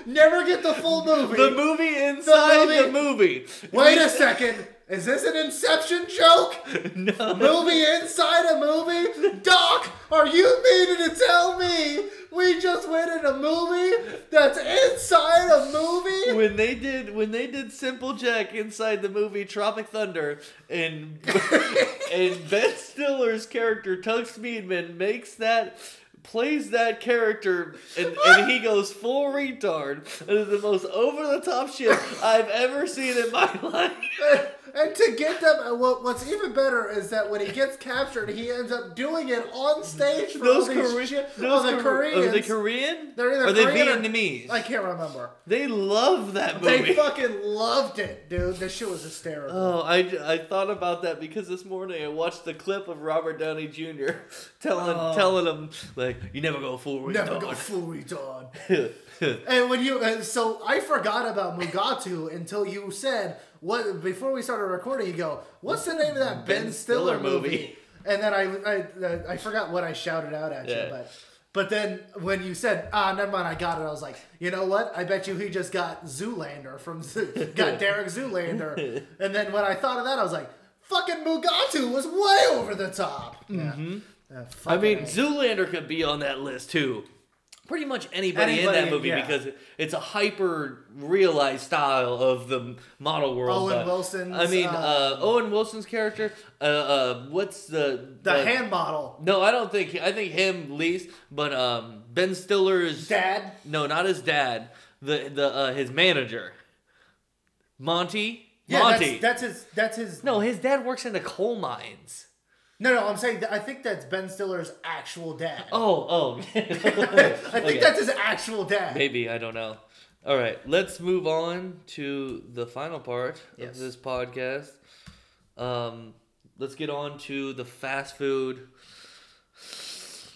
Never get the full movie. the movie inside movie- the movie. Wait a second. Is this an Inception joke? No. Movie inside a movie? Doc, are you meaning to tell me we just went in a movie that's inside a movie? when they did when they did Simple Jack inside the movie Tropic Thunder and and Ben Stiller's character Tugg Speedman makes that plays that character and, and he goes full retard. It is the most over the top shit I've ever seen in my life. And to get them, uh, what, what's even better is that when he gets captured, he ends up doing it on stage for Those, all these Kore- those oh, the Kore- Koreans. Are they Korean? They're either Are they Korean or- Vietnamese? I can't remember. they love that movie. They fucking loved it, dude. This shit was hysterical. Oh, I, I thought about that because this morning I watched the clip of Robert Downey Jr. telling Oh. telling him like you never go full Never go full retard. And when you, uh, so I forgot about Mugatu until you said what before we started recording. You go, "What's the name of that Ben, Ben Stiller, Stiller movie?" movie. And then I, I, I forgot what I shouted out at Yeah. you, but. But then when you said, ah, never mind, I got it, I was like, you know what? I bet you he just got Zoolander from Zoo, got Derek Zoolander. and then when I thought of that, I was like, fucking Mugatu was way over the top. Mm-hmm. I mean, Zoolander could be on that list too. Pretty much anybody, in that movie yeah. because it's a hyper realized style of the model world. Owen but- Wilson's, I mean, uh, uh, Owen Wilson's character. Uh, uh, what's the the hand model. No, I don't think. I think him least, but um, Ben Stiller's Dad. No, not his dad. The the uh, his manager, Monty. Yeah, Monty. That's, that's his. That's his. no, his dad works in the coal mines. No, no. I'm saying that I think that's Ben Stiller's actual dad. Oh, oh. I think that's his actual dad. maybe I don't know. All right, let's move on to the final part Yes. of this podcast. Um, let's get on to the fast food.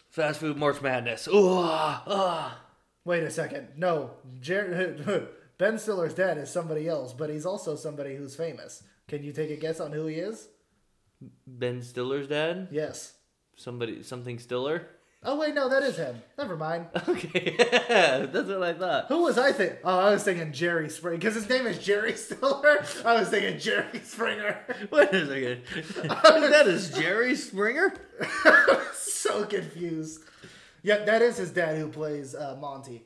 Fast food March Madness. Ooh, ah, ah. Wait a second. No, Jer- Ben Stiller's dad is somebody else, but he's also somebody who's famous. Can you take a guess on who he is? Ben Stiller's dad. Yes. Somebody, something Stiller. Oh wait, no, that is him. Never mind. Okay, that's what I thought. Who was I think? Oh, I was thinking Jerry Springer because his name is Jerry Stiller. I was thinking Jerry Springer. Wait a second. that is Jerry Springer. so confused. Yeah, that is his dad who plays uh, Monty.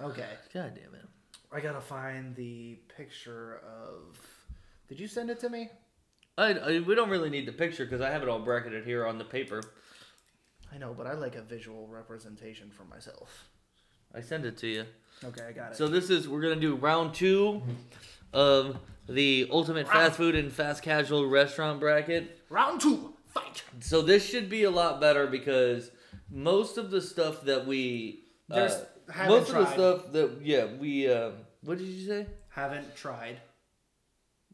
Okay. God damn it. I gotta find the picture of. Did you send it to me? I, I we don't really need the picture because I have it all bracketed here on the paper. I know, but I like a visual representation for myself. I send it to you. Okay, I got it. So this is we're gonna do round two of the ultimate fast food and fast casual restaurant bracket. round two, fight. So this should be a lot better because most of the stuff that we uh, There's- haven't most of the tried. stuff that yeah we um, What did you say? Haven't tried.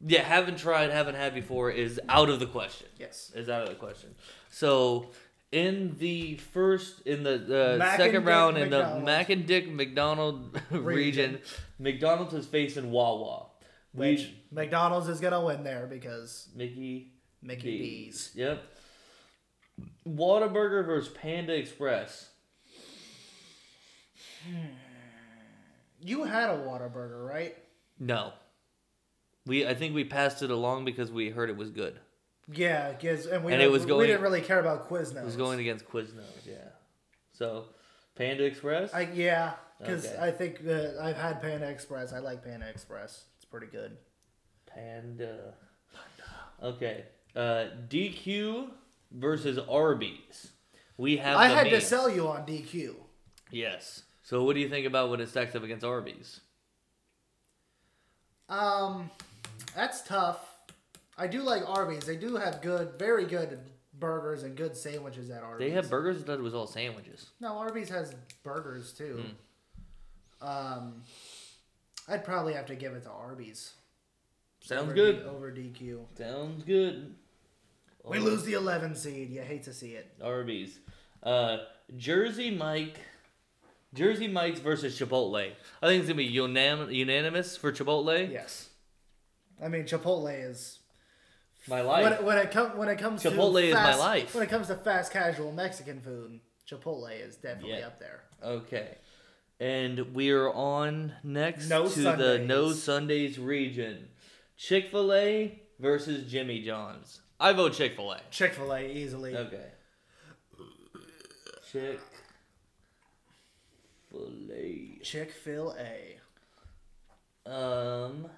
Yeah, haven't tried, haven't had before is out of the question. Yes. Is out of the question. So in the first, in the, Mac second round in the. Mac and Dick McDonald region, Region. McDonald's is facing Wawa. Which We McDonald's is gonna win there because Mickey Mickey D's. D's. Yep. Whataburger versus Panda Express. Hmm. You had a Whataburger, right? No. We I think we passed it along because we heard it was good. Yeah, because and we And it didn't- was we going- didn't really care about Quiznos. It was going against Quiznos, yeah. So Panda Express. I yeah, because Okay. I think that I've had Panda Express. I like Panda Express. It's pretty good. Panda. Panda. Okay. Uh, DQ versus Arby's. We have. I had to sell you on DQ. Yes. So what do you think about when it stacks up against Arby's? Um, that's tough. I do like Arby's. They do have good, very good burgers and good sandwiches at Arby's. They have burgers. I thought it was all sandwiches. No, Arby's has burgers too. Hmm. Um, I'd probably have to give it to Arby's. Sounds over good. D- over DQ. Sounds good. We lose the 11 seed. You hate to see it. Arby's. Uh, Jersey Mike. Jersey Mike's versus Chipotle. I think it's gonna be unanim- unanimous for Chipotle. Yes. I mean, Chipotle is My when life. it, when it comes when it comes Chipotle to is my fast, life. When it comes to fast casual Mexican food, Chipotle is definitely Yeah. up there. Okay. And we are on next No to the No Sundays region. Chick fil A versus Jimmy John's. I vote Chick fil A. Chick Fil A easily. Okay. Chick fil A. Chick Fil A. Um,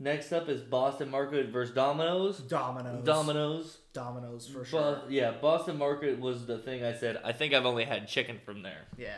next up is Boston Market versus Domino's. Domino's. Domino's. Domino's for sure. Bo- yeah, Boston Market was the thing I said. I think I've only had chicken from there. yeah.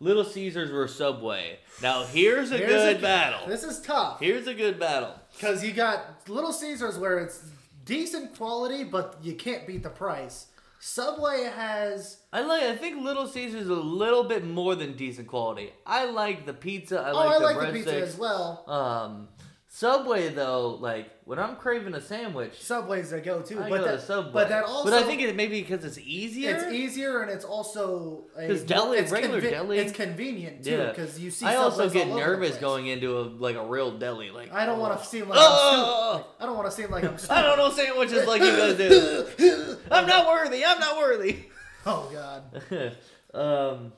Little Caesars versus Subway. Now here's a Here's good a- battle. This is tough Here's a good battle. because you got Little Caesars where it's decent quality, but you can't beat the price. Subway has I like. I think Little Caesars is a little bit more than decent quality. I like the pizza. I oh, like I the like the breadsticks. pizza as well. Um, Subway though, like when I'm craving a sandwich, Subway's a go-to, I but go that, to Subway. but that also But I think it maybe because it's easier. it's easier and it's also 'Cause deli- it's regular deli- It's convenient too Yeah. because you see. I also get all over the nervous going into a like a real deli. Like I don't oh. want to seem like Oh! Stupid. I don't want to seem like I'm stupid. I don't know sandwiches like you guys do. I'm not worthy. I'm not worthy. Oh god, um,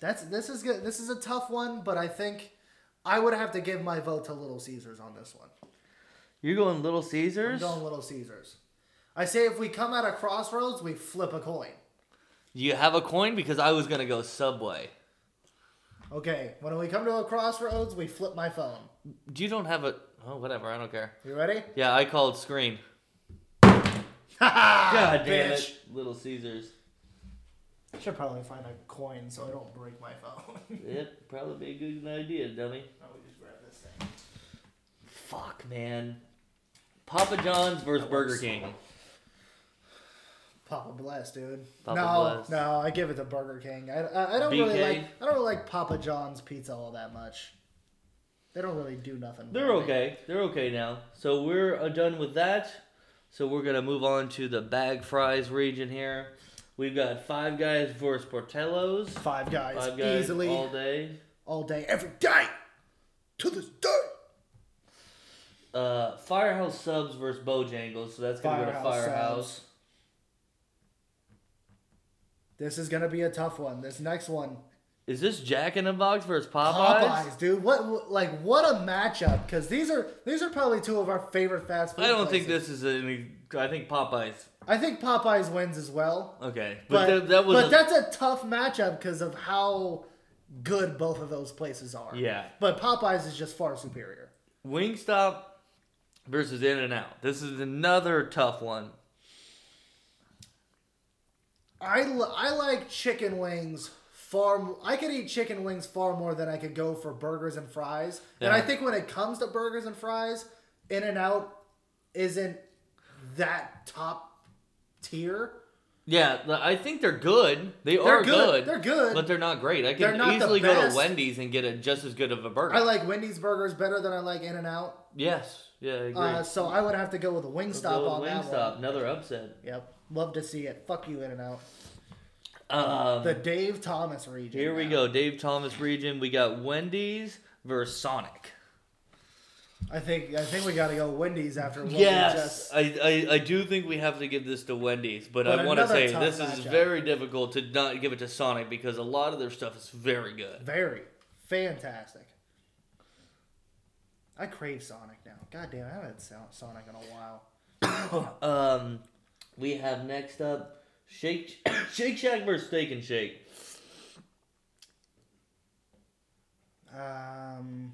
that's this is good. This is a tough one, but I think I would have to give my vote to Little Caesars on this one. you're going Little I'm Caesars. going Little Caesars. I say if we come at a crossroads, we flip a coin. You have a coin because I was gonna go Subway. Okay, when we come to a crossroads, we flip my phone. You don't have a. Oh, whatever. I don't care. You ready? Yeah, I called screen. God God damn bitch. it, Little Caesars. I should probably find a coin so I don't break my phone. Yep, probably be a good idea, dummy. oh, we just grab this thing. Fuck, man. Papa John's versus Burger. King. Papa Bless, dude. Papa no, Bless. no, I give it to Burger King. I, I, I don't really BK? like I don't really like Papa John's pizza all that much. They don't really do nothing. They're for me. okay. They're okay now. So we're uh, done with that. So we're gonna move on to the bag fries region here. We've got Five Guys versus Portillo's. Five guys, Five Guys easily all day, all, day. every day, to this day. Uh, Firehouse Subs versus Bojangles. So that's gonna go to Firehouse. Subs. This is gonna be a tough one. This next one, Is this Jack in the Box versus Popeyes? Popeyes, dude. What, what like what a matchup? Because these are these are probably two of our favorite fast food. I don't think this is any. I think Popeyes. I think Popeyes wins as well. Okay, But, but, that, that was but a- that's a tough matchup because of how good both of those places are. yeah. But Popeyes is just far superior. Wingstop versus In and Out. This is another tough one. I, l- I like chicken wings far. m- I could eat chicken wings far more than I could go for burgers and fries. And I think when it comes to burgers and fries, In and Out isn't that top tier. Yeah, I think they're good. They They're are good. good. They're good. But they're not great. I can easily go to. Wendy's and get a just as good of a burger. I like Wendy's burgers better than I like In and Out. Yes. Yeah, I agree. Uh, so I would have to go with a We'll Wingstop with on that Wingstop. one. Another upset. Yep. Love to see it. Fuck you, In and Out. Um, The Dave Thomas region. here we now. go. Dave Thomas region. We got Wendy's versus Sonic. I think I think we got to go Wendy's after what Yes, just. I, I, I do think we have to give this to Wendy's, but, But I want to say this is very difficult to not give it to Sonic because a lot of their stuff is very good. Very fantastic. I crave Sonic now. God damn, I haven't had Son- Sonic in a while. Um, we have next up Shake Shake Shack versus Steak and Shake. Um,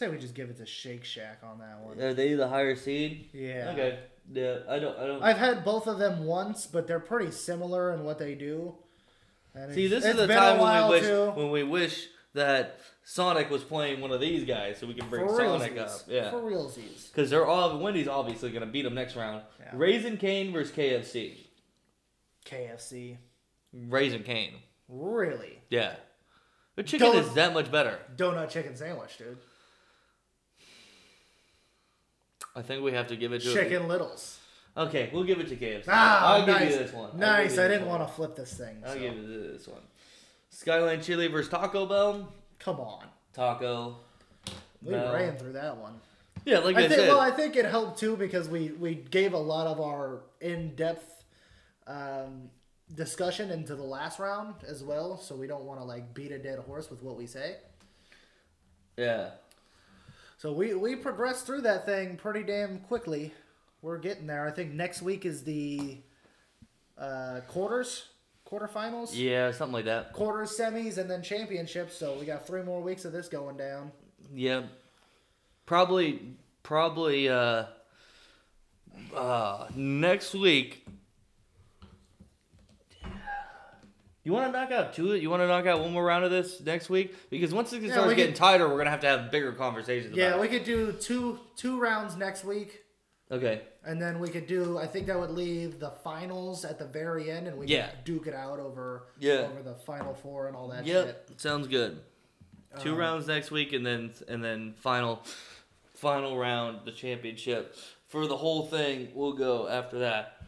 say we just give it to Shake Shack on that one. Are they the higher seed? Yeah. Okay. Yeah, I don't. I don't. I've had both of them once, but they're pretty similar in what they do. And See, this is the a time when we wish too. when we wish that Sonic was playing one of these guys, so we can bring Sonic up. Yeah. For realsies. Because they're all Wendy's obviously gonna beat them next round. Yeah. Raising Cane versus KFC. KFC. Raising Cane. Really? Yeah. The chicken is that much better. Donut chicken sandwich, dude. I think we have to give it to Chicken Littles. Okay, we'll give it to KFC. Ah, I'll nice. give you this one. I'll Nice. I didn't want to flip this thing. I'll so. give it this one. Skyline Chili versus Taco Bell. Come on. Taco. We Bell. ran through that one. Yeah, like I, I think. said. Well, I think it helped too because we we gave a lot of our in depth um, discussion into the last round as well. So we don't want to like beat a dead horse with what we say. yeah. So we we progressed through that thing pretty damn quickly. We're getting there. I think next week is the uh, quarters, quarterfinals, Yeah, something like that. quarters, semis, and then championships. So we got three more weeks of this going down. Yeah. Probably probably uh uh next week. You want to knock out two? You want to knock out one more round of this next week? Because once it Yeah, starts getting could- tighter, we're gonna have to have bigger conversations. Yeah, we could do two two rounds next week. Okay. And then we could do. I think that would leave the finals at the very end, and we Yeah. could duke it out over Yeah. over the final four and all that Yep. shit. Sounds good. Two Um, rounds next week, and then and then final final round the championship for the whole thing. We'll go after that.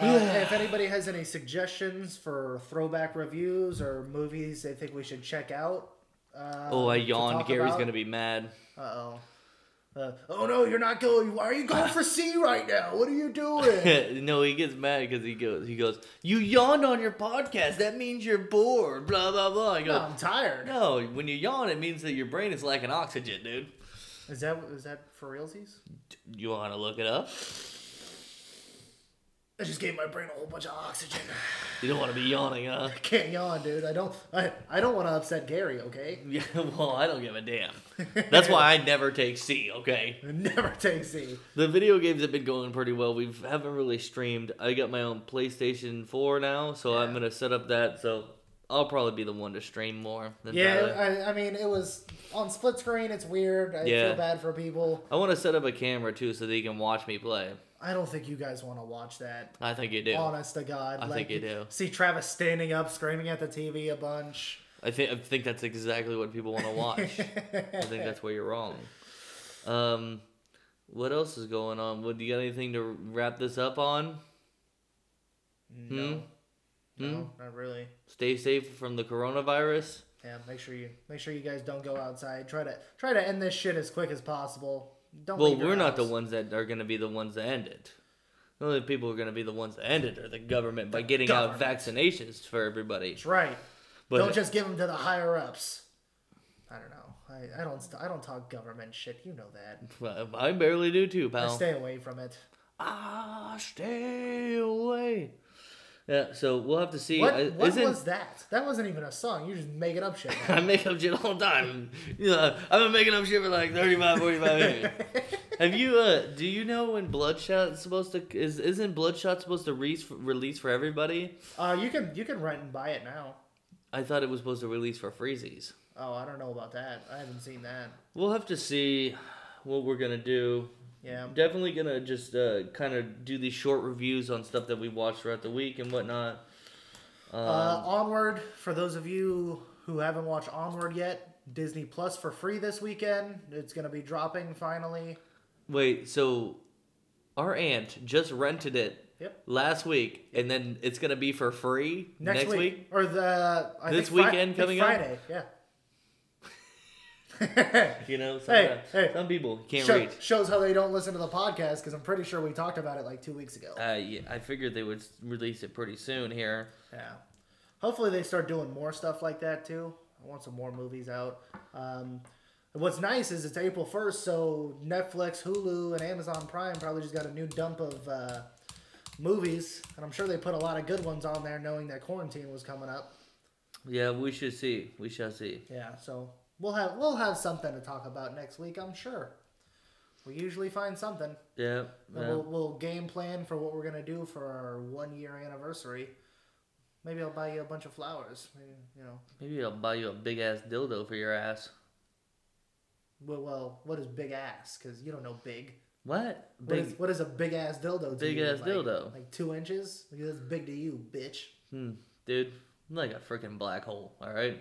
Uh, if anybody has any suggestions for throwback reviews or movies they think we should check out, uh, Oh, I yawned. Gary's about- gonna be mad. Uh-oh. Uh, oh no, you're not going. Why are you going for C right now? What are you doing? no, he gets mad because he goes. He goes. You yawned on your podcast. That means you're bored. Blah blah blah. I no, go. I'm tired. No, when you yawn, it means that your brain is lacking oxygen, dude. Is that is that for realsies? You want to look it up? I just gave my brain a whole bunch of oxygen. You don't want to be yawning, huh? I can't yawn, dude. I don't. I, I don't want to upset Gary. Okay. Yeah. Well, I don't give a damn. That's why I never take C. Okay. Never take C. The video games have been going pretty well. We haven't really streamed. I got my own PlayStation 4 now, so I'm gonna set up that. So I'll probably be the one to stream more. Than Yeah, I, I mean, it was on split screen. It's weird. I Yeah. feel bad for people. I want to set up a camera too, so they can watch me play. I don't think you guys want to watch that. I think you do. Honest to God, I like, think you do. See Travis standing up, screaming at the TV a bunch. I think I think that's exactly what people want to watch. I think that's where you're wrong. Um, what else is going on? Would you got anything to wrap this up on? No, Hmm? no, not really. Stay safe from the coronavirus. Yeah, make sure you make sure you guys don't go outside. Try to try to end this shit as quick as possible. Don't. Well, we're not the ones that are going to be the ones that end it. The only people who are going to be the ones that end it are the government by getting out vaccinations for everybody. That's right. But don't just give them to the higher ups. I don't know. I, I don't I don't talk government shit. You know that. I barely do too, I pal. stay away from it. Ah, stay away. Yeah, so we'll have to see. What, Uh, what was that? That wasn't even a song. You're just making up shit. I make up shit all the time. You know, I've been making up shit for like 35, 45 minutes. Have you? Uh, do you know when Bloodshot is supposed to? Is isn't Bloodshot supposed to re- release for everybody? uh, you can you can rent and buy it now. I thought it was supposed to release for freezies. Oh, I don't know about that. I haven't seen that. We'll have to see what we're gonna do. Yeah. I'm Definitely gonna just uh, kind of do these short reviews on stuff that we watched throughout the week and whatnot. Um, Uh, Onward, for those of you who haven't watched Onward yet, Disney Plus for free this weekend. It's going to be dropping finally. wait, so our aunt just rented it Yep. last week, and then it's gonna be for free Next, week. Or the. I This think Fri- weekend I think coming up? Friday, yeah. You know, Hey, hey. some people can't Show- shows how they don't listen to the podcast because I'm pretty sure we talked about it like two weeks ago. Uh, yeah, I figured they would release it pretty soon here. Yeah. Hopefully they start doing more stuff like that too. I want some more movies out. Um, what's nice is it's April 1st, so Netflix, Hulu, and Amazon Prime probably just got a new dump of uh, movies, and I'm sure they put a lot of good ones on there, knowing that quarantine was coming up. Yeah, we should see. We shall see. Yeah, so we'll have we'll have something to talk about next week, I'm sure. We usually find something. Yeah. Yeah. We'll, we'll game plan for what we're gonna do for our one year anniversary. Maybe I'll buy you a bunch of flowers. Maybe, you know. Maybe I'll buy you a big ass dildo for your ass. Well, well what is big ass? Because you don't know big. What? What Big. is, what is a big ass dildo? Big you? ass Like- dildo. Like two inches? Like, that's big to you, bitch. Hmm, dude, I'm like a freaking black hole. All right.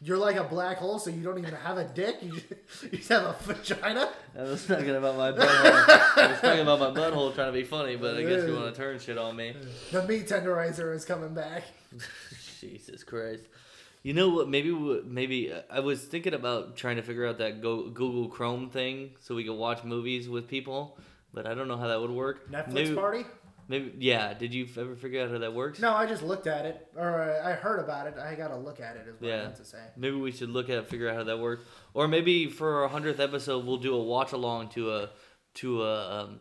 You're like a black hole, so you don't even have a dick. You just, you just have a vagina. I was talking about my butthole. I was talking about my butthole trying to be funny, but I guess you want to turn shit on me. The meat tenderizer is coming back. Jesus Christ. You know what? Maybe maybe uh, I was thinking about trying to figure out that Go, Google Chrome thing so we could watch movies with people, but I don't know how that would work. Netflix maybe, party? Maybe yeah. Did you ever figure out how that works? No, I just looked at it, or I heard about it. I gotta look at it. Is what I Yeah. meant to say. Maybe we should look at it, figure out how that works, or maybe for our hundredth episode we'll do a watch along to a to a um,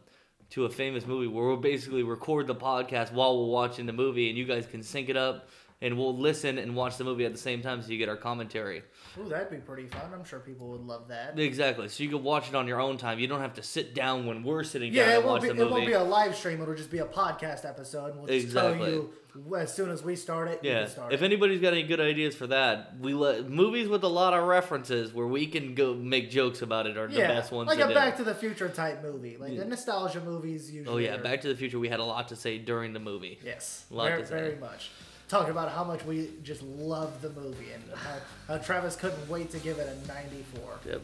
to a famous movie where we'll basically record the podcast while we're watching the movie, and you guys can sync it up, and we'll listen and watch the movie at the same time, so you get our commentary. Ooh, that'd be pretty fun. I'm sure people would love that. Exactly. So you can watch it on your own time. You don't have to sit down when we're sitting down Yeah, it and won't watch be. the It won't be a live stream. It'll just be a podcast episode. We'll just tell Exactly. you as soon as we start it. Yeah. start If it. anybody's got any good ideas for that, we let movies with a lot of references where we can go make jokes about it are the best ones like a do. Back to the Future type movie, like Yeah. the nostalgia movies usually. oh yeah, are- Back to the Future. We had a lot to say during the movie. Yes, A lot very, to say. very much. Talking about how much we just love the movie and how, how Travis couldn't wait to give it a 94. Yep.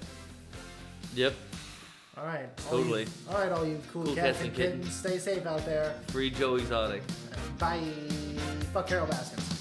Yep. All right, all you- Totally. all right, all you cool, Cool cats and kittens, kittens. stay safe out there. Free Joe Exotic. Bye. Fuck Carole Baskin.